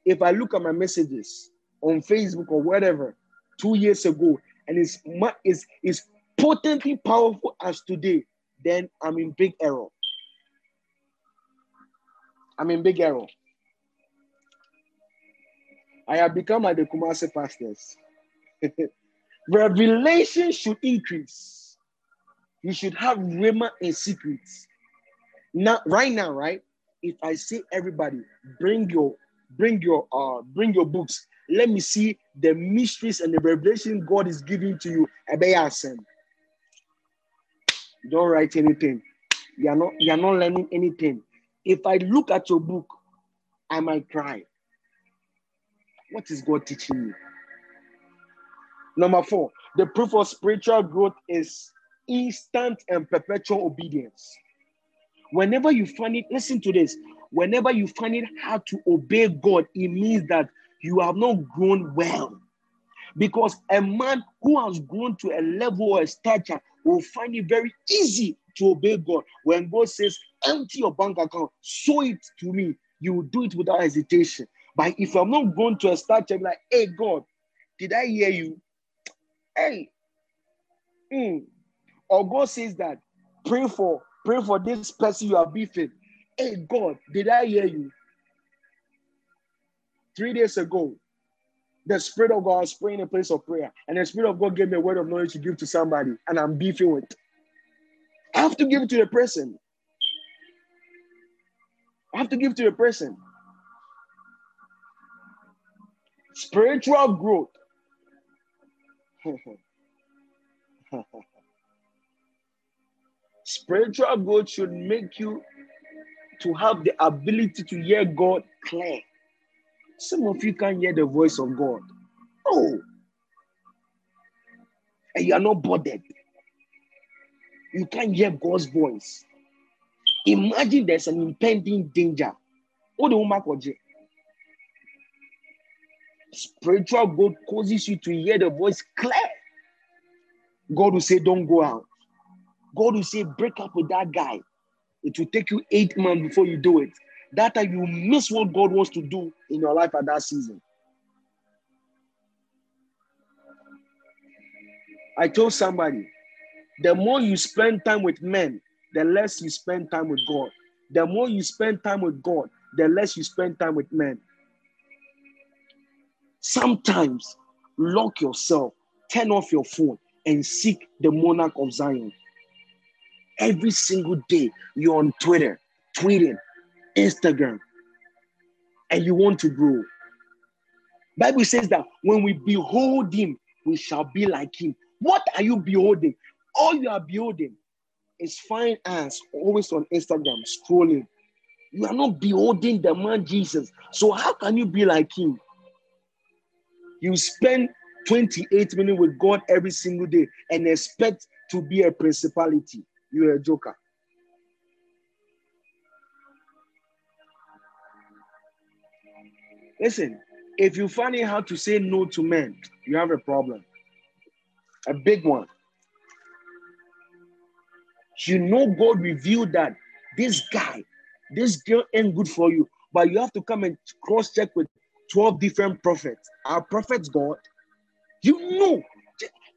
If I look at my messages on Facebook or whatever two years ago, and it's is is potently powerful as today, then I'm in big error. I'm in big error. I have become like the Kumasi pastors. Revelation should increase. You should have rhema and secrets. Now, right now, right? If I say everybody, bring your bring your uh bring your books. Let me see the mysteries and the revelation God is giving to you. Don't write anything. You are not you are not learning anything. If I look at your book, I might cry. What is God teaching you? Number four, the proof of spiritual growth is instant and perpetual obedience. Whenever you find it, listen to this. Whenever you find it hard to obey God, it means that you have not grown well. Because a man who has grown to a level or a stature will find it very easy to obey God. When God says, empty your bank account, show it to me, you will do it without hesitation. But if I'm not going to a stature, like, hey, God, did I hear you? Hey, mm. Or God says that pray for pray for this person you are beefing. Hey God, did I hear you? Three days ago, the Spirit of God was praying in a place of prayer, and the Spirit of God gave me a word of knowledge to give to somebody, and I'm beefing with. I have to give it to the person. I have to give to the person. Spiritual growth Spiritual growth should make you to have the ability to hear God clear. Some of you can't hear the voice of God. Oh, and you are not bothered. You can't hear God's voice. Imagine there's an impending danger. What the woman Spiritual growth causes you to hear the voice clear. God will say, Don't go out. God will say, Break up with that guy. It will take you eight months before you do it. That time you miss what God wants to do in your life at that season. I told somebody, the more you spend time with men, the less you spend time with God. The more you spend time with God, the less you spend time with men. Sometimes lock yourself, turn off your phone, and seek the monarch of Zion. Every single day, you're on Twitter, tweeting, Instagram, and you want to grow. Bible says that when we behold him, we shall be like him. What are you beholding? All you are beholding is fine ass always on Instagram scrolling. You are not beholding the man Jesus. So how can you be like him? You spend 28 minutes with God every single day and expect to be a principality. You're a joker. Listen, if you find it hard to say no to men, you have a problem. A big one. You know, God revealed that this guy, this girl ain't good for you, but you have to come and cross check with 12 different prophets. Our prophets God? You know,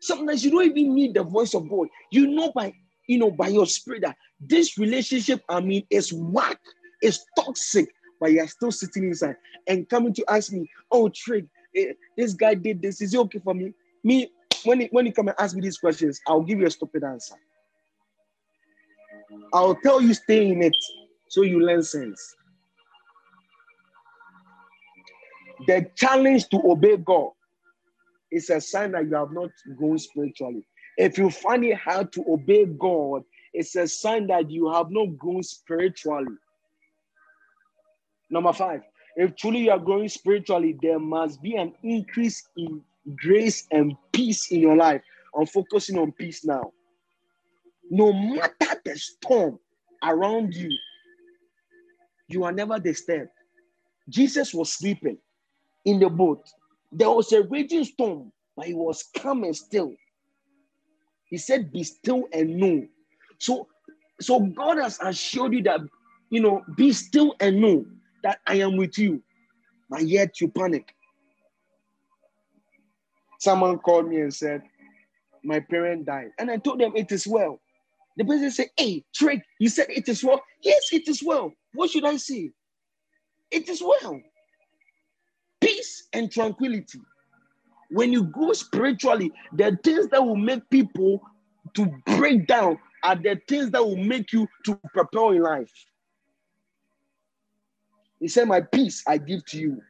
sometimes you don't even need the voice of God. You know by you know by your spirit that this relationship, I mean, is whack, is toxic, but you're still sitting inside and coming to ask me, oh, Trick, eh, this guy did this. Is it okay for me? Me, when he, when you come and ask me these questions, I'll give you a stupid answer. I'll tell you stay in it so you learn sense. The challenge to obey God is a sign that you have not grown spiritually. If you find it hard to obey God, it's a sign that you have not grown spiritually. Number five, if truly you are growing spiritually, there must be an increase in grace and peace in your life. I'm focusing on peace now. No matter the storm around you, you are never disturbed. Jesus was sleeping in the boat. There was a raging storm, but he was calm and still. He said, Be still and know. So, so God has assured you that you know, be still and know that I am with you, but yet you panic. Someone called me and said, My parent died. And I told them it is well. The person said, Hey, Trick, you said it is well. Yes, it is well. What should I say? It is well. Peace and tranquility. When you go spiritually, the things that will make people to break down are the things that will make you to propel in life. He said, My peace I give to you,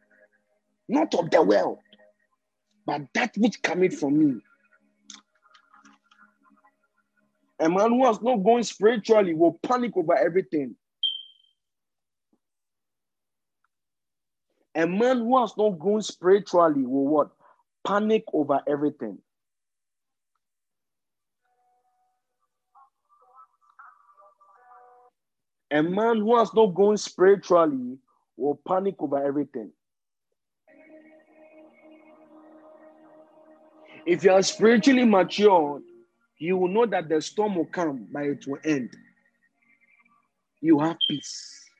not of the world, but that which cometh from me. A man who has not gone spiritually will panic over everything. A man who has not grown spiritually will what? Panic over everything. A man who has not grown spiritually will panic over everything. If you are spiritually mature, you will know that the storm will come, but it will end. You have peace.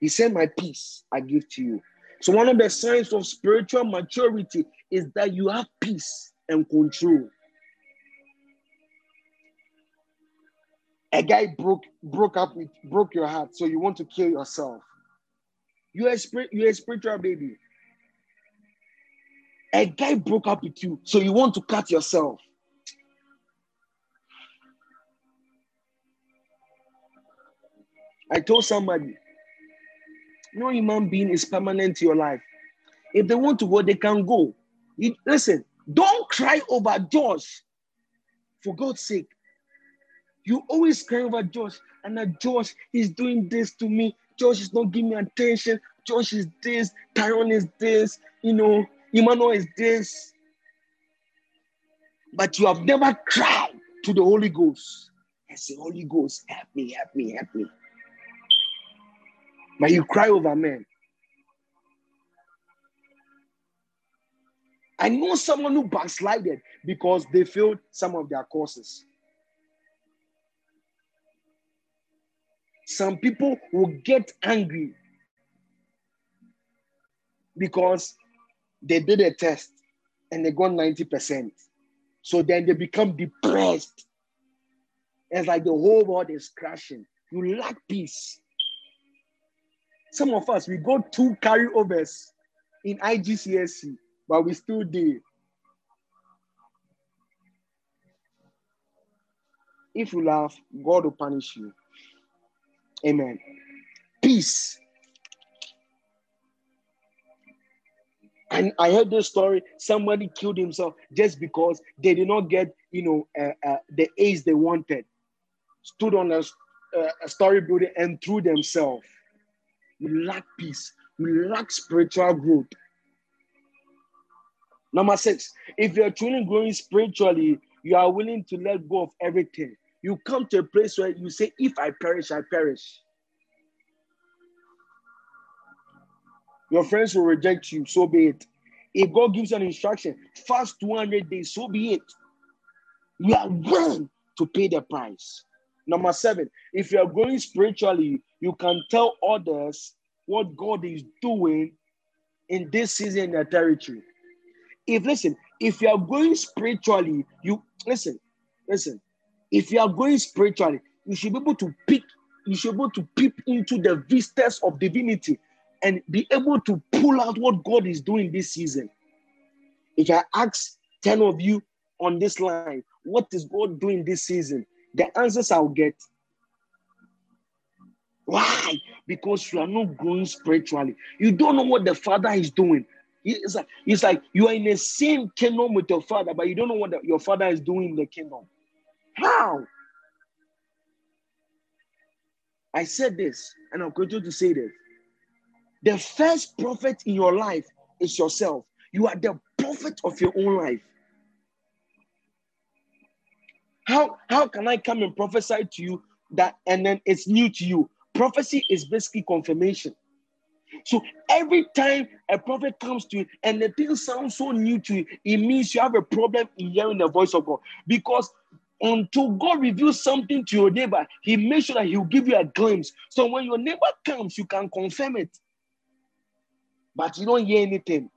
He said, My peace I give to you. So, one of the signs of spiritual maturity is that you have peace and control. A guy broke broke up with broke your heart, so you want to kill yourself. You're a, spirit, you're a spiritual baby. A guy broke up with you, so you want to cut yourself. I told somebody, no human being is permanent in your life. If they want to go, they can go. You, listen, don't cry over Josh. For God's sake. You always cry over Josh, and that Josh is doing this to me. Josh is not giving me attention. Josh is this. Tyrone is this. You know, Emmanuel is this. But you have never cried to the Holy Ghost and say, Holy Ghost, help me, help me, help me. But you cry over men. I know someone who backslided because they failed some of their courses. Some people will get angry because they did a test and they got 90%. So then they become depressed. It's like the whole world is crashing. You lack peace. Some of us, we got two carryovers in IGCSE, but we still did. If you laugh, God will punish you. Amen. Peace. And I heard this story. Somebody killed himself just because they did not get, you know, uh, uh, the A's they wanted. Stood on a, uh, a story building and threw themselves. We lack peace. We lack spiritual growth. Number six, if you're truly growing spiritually, you are willing to let go of everything. You come to a place where you say, If I perish, I perish. Your friends will reject you, so be it. If God gives an instruction, fast 200 days, so be it. You are willing to pay the price. Number seven, if you are growing spiritually, you can tell others what God is doing in this season in the territory. If listen, if you are going spiritually, you listen, listen. If you are going spiritually, you should be able to pick, you should be able to peep into the vistas of divinity and be able to pull out what God is doing this season. If I ask 10 of you on this line, what is God doing this season? The answers I'll get. Why? Because you are not growing spiritually. You don't know what the Father is doing. It's like, it's like you are in the same kingdom with your Father, but you don't know what the, your Father is doing in the kingdom. How? I said this, and I'll continue to say this. The first prophet in your life is yourself. You are the prophet of your own life. How, how can I come and prophesy to you that and then it's new to you? Prophecy is basically confirmation. So every time a prophet comes to you and the thing sounds so new to you, it means you have a problem in hearing the voice of God. Because until God reveals something to your neighbor, He makes sure that He'll give you a glimpse. So when your neighbor comes, you can confirm it. But you don't hear anything.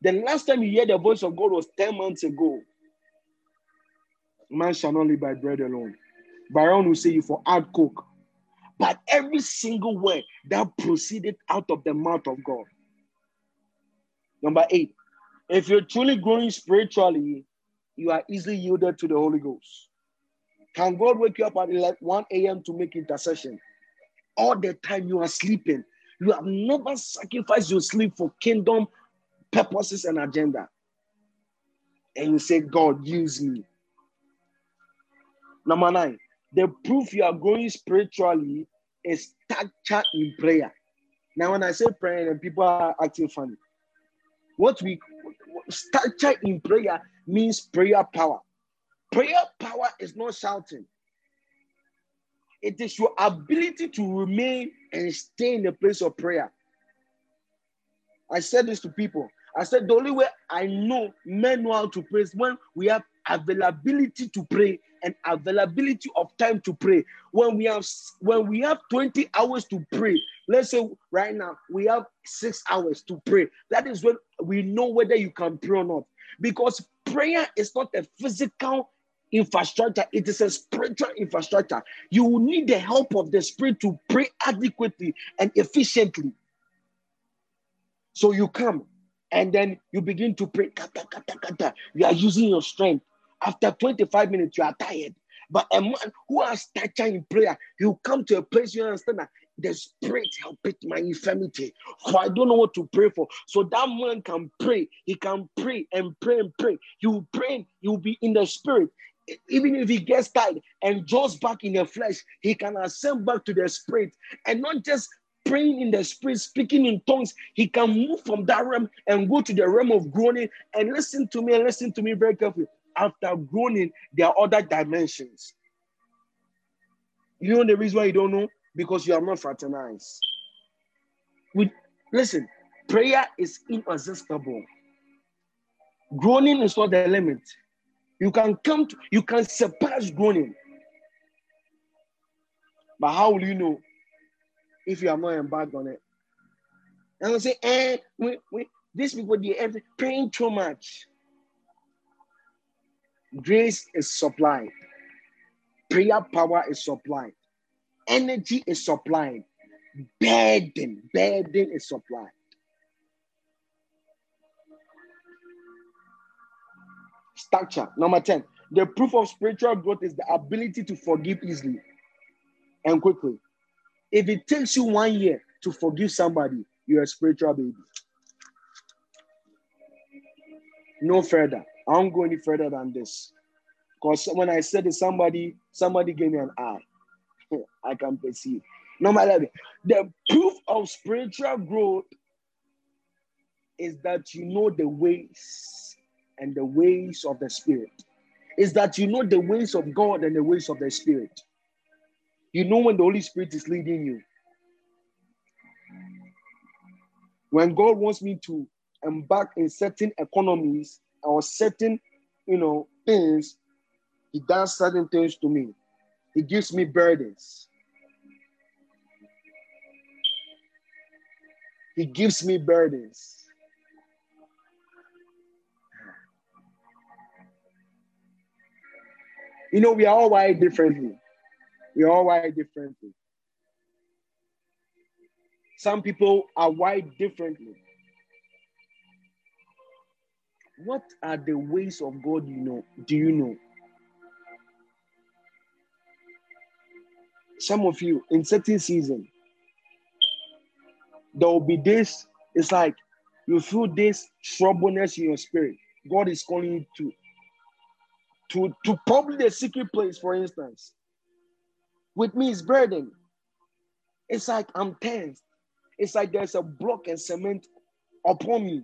The last time you hear the voice of God was 10 months ago. Man shall not live by bread alone. Byron will say you for hard coke. But every single word that proceeded out of the mouth of God. Number eight, if you're truly growing spiritually, you are easily yielded to the Holy Ghost. Can God wake you up at 1 a.m. to make intercession? All the time you are sleeping. You have never sacrificed your sleep for kingdom purposes and agenda. And you say, God, use me. Number nine, the proof you are growing spiritually is stature in prayer. Now, when I say prayer, and people are acting funny, what we stature in prayer means prayer power. Prayer power is not shouting. It is your ability to remain and stay in the place of prayer. I said this to people. I said the only way I know men know how to pray is when we have availability to pray and availability of time to pray. When we have when we have 20 hours to pray, let's say right now we have six hours to pray. That is when we know whether you can pray or not. Because prayer is not a physical infrastructure, it is a spiritual infrastructure. You will need the help of the spirit to pray adequately and efficiently. So you come and then you begin to pray. Kata, kata, kata. You are using your strength. After 25 minutes, you are tired. But a man who has stature in prayer, he'll come to a place you understand that the spirit help it my infirmity. So I don't know what to pray for. So that man can pray. He can pray and pray and pray. He will pray. He will be in the spirit. Even if he gets tired and draws back in the flesh, he can ascend back to the spirit and not just praying in the spirit, speaking in tongues, he can move from that realm and go to the realm of groaning. And listen to me and listen to me very carefully. After groaning, there are other dimensions. You know the reason why you don't know? Because you are not fraternized. With listen, prayer is inexhaustible. Groaning is not the limit. You can come to, you can surpass groaning. But how will you know if you are not embarked on it. And I say, eh, we, we, these people, they are praying too much. Grace is supplied. Prayer power is supplied. Energy is supplied. Burden, burden is supplied. Structure. Number 10. The proof of spiritual growth is the ability to forgive easily and quickly. If it takes you one year to forgive somebody, you're a spiritual baby. No further. I won't go any further than this. Because when I said to somebody, somebody gave me an eye. I can perceive. No matter the proof of spiritual growth is that you know the ways and the ways of the Spirit. Is that you know the ways of God and the ways of the Spirit. You know when the Holy Spirit is leading you. When God wants me to embark in certain economies or certain, you know, things, He does certain things to me. He gives me burdens. He gives me burdens. You know, we are all wired differently. We are all wired differently. Some people are wired differently. What are the ways of God you know? Do you know? Some of you in certain season, there will be this, it's like you feel this troubleness in your spirit. God is calling you to to, to probably the secret place, for instance. With me, it's burden. It's like I'm tense. It's like there's a block and cement upon me.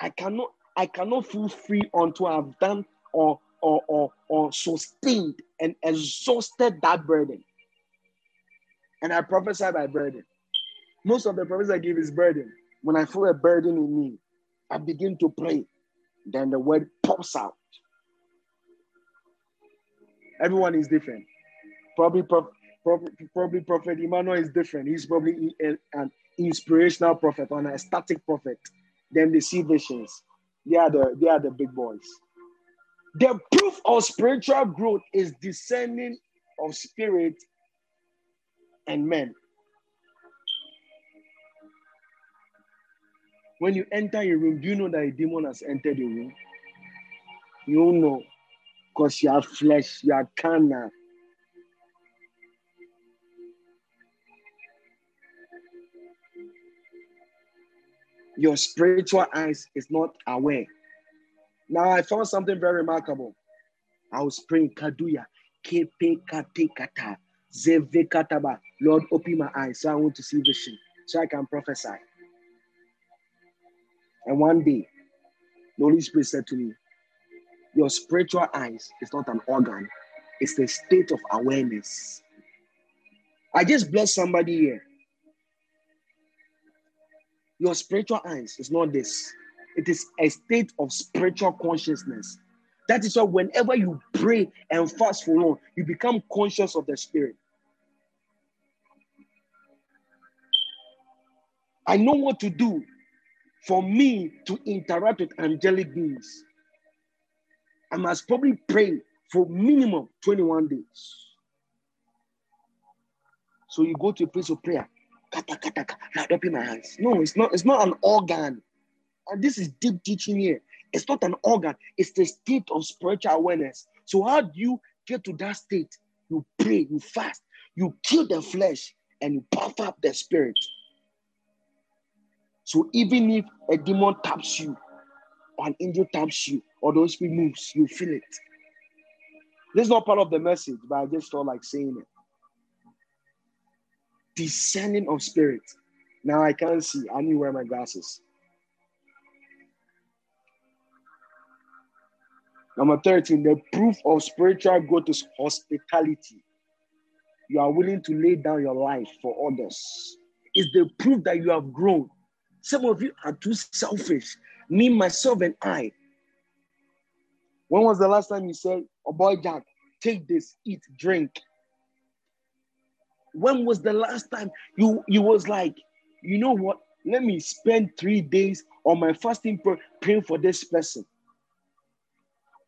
I cannot, I cannot feel free until I've done or or or, or sustained and exhausted that burden. And I prophesy by burden. Most of the prophets I give is burden. When I feel a burden in me, I begin to pray. Then the word pops out. Everyone is different. Probably, probably, probably Prophet Emmanuel is different. He's probably an inspirational prophet an static prophet. Then they see visions. They are the they are the big boys. The proof of spiritual growth is discerning of spirit and men. When you enter a room, do you know that a demon has entered the room? You know because you flesh, you are carnal. Your spiritual eyes is not aware. Now I found something very remarkable. I was praying Kaduya, Kepe Kate Zeve. Lord, open my eyes so I want to see vision, so I can prophesy. And one day, the Holy Spirit said to me, Your spiritual eyes is not an organ, it's the state of awareness. I just blessed somebody here. Your spiritual eyes is not this, it is a state of spiritual consciousness. That is why whenever you pray and fast for long, you become conscious of the spirit. I know what to do for me to interact with angelic beings, I must probably pray for minimum 21 days. So you go to a place of prayer. Kata, kata, kata, open my eyes. No, it's not, it's not an organ. And this is deep teaching here. It's not an organ, it's the state of spiritual awareness. So, how do you get to that state? You pray, you fast, you kill the flesh, and you puff up the spirit. So even if a demon taps you, or an angel taps you, or those spirit moves, you feel it. This is not part of the message, but I just felt like saying it. Discerning of spirit. Now I can't see. I need to wear my glasses. Number 13, the proof of spiritual growth is hospitality. You are willing to lay down your life for others. It's the proof that you have grown. Some of you are too selfish. Me, myself, and I. When was the last time you said, Oh boy, Jack, take this, eat, drink? When was the last time you you was like, you know what? Let me spend three days on my fasting prayer praying for this person.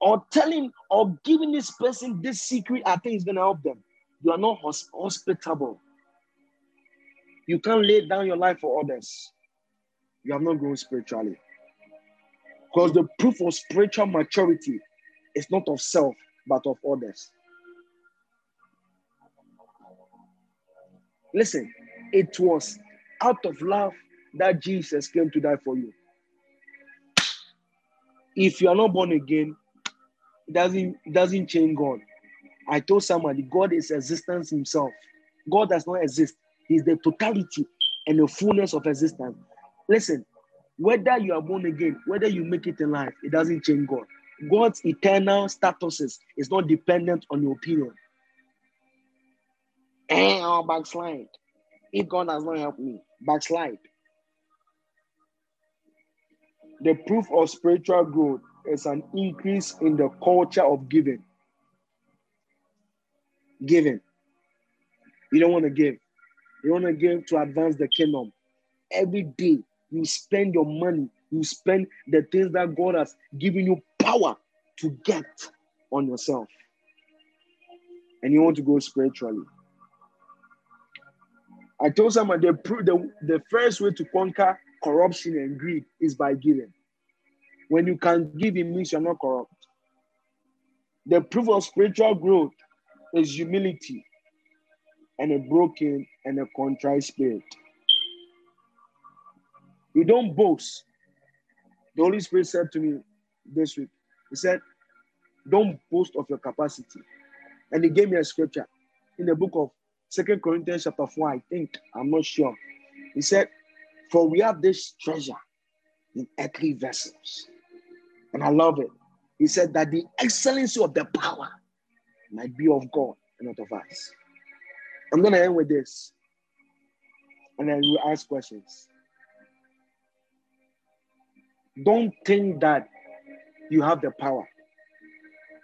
Or telling or giving this person this secret I think is gonna help them. You are not hospitable. You can't lay down your life for others you have not grown spiritually. Because the proof of spiritual maturity is not of self, but of others. Listen, it was out of love that Jesus came to die for you. If you are not born again, it doesn't, doesn't change God. I told somebody, God is existence himself. God does not exist. He's the totality and the fullness of existence. Listen, Whether you are born again, whether you make it in life, it doesn't change God. God's eternal statuses is not dependent on your opinion. And I'll backslide. If God does not help me, backslide. The proof of spiritual growth is an increase in the culture of giving. Giving. You don't want to give. You want to give to advance the kingdom. Every day you spend your money, you spend the things that God has given you power to get on yourself. And you want to go spiritually. I told someone the, the, the first way to conquer corruption and greed is by giving. When you can give, it means you're not corrupt. The proof of spiritual growth is humility and a broken and a contrite spirit. You don't boast. The Holy Spirit said to me this week, He said, Don't boast of your capacity. And He gave me a scripture in the book of Second Corinthians chapter 4, I think. I'm not sure. He said, For we have this treasure in earthly vessels. And I love it. He said that the excellency of the power might be of God and not of us. I'm going to end with this. And then we'll ask questions. Don't think that you have the power.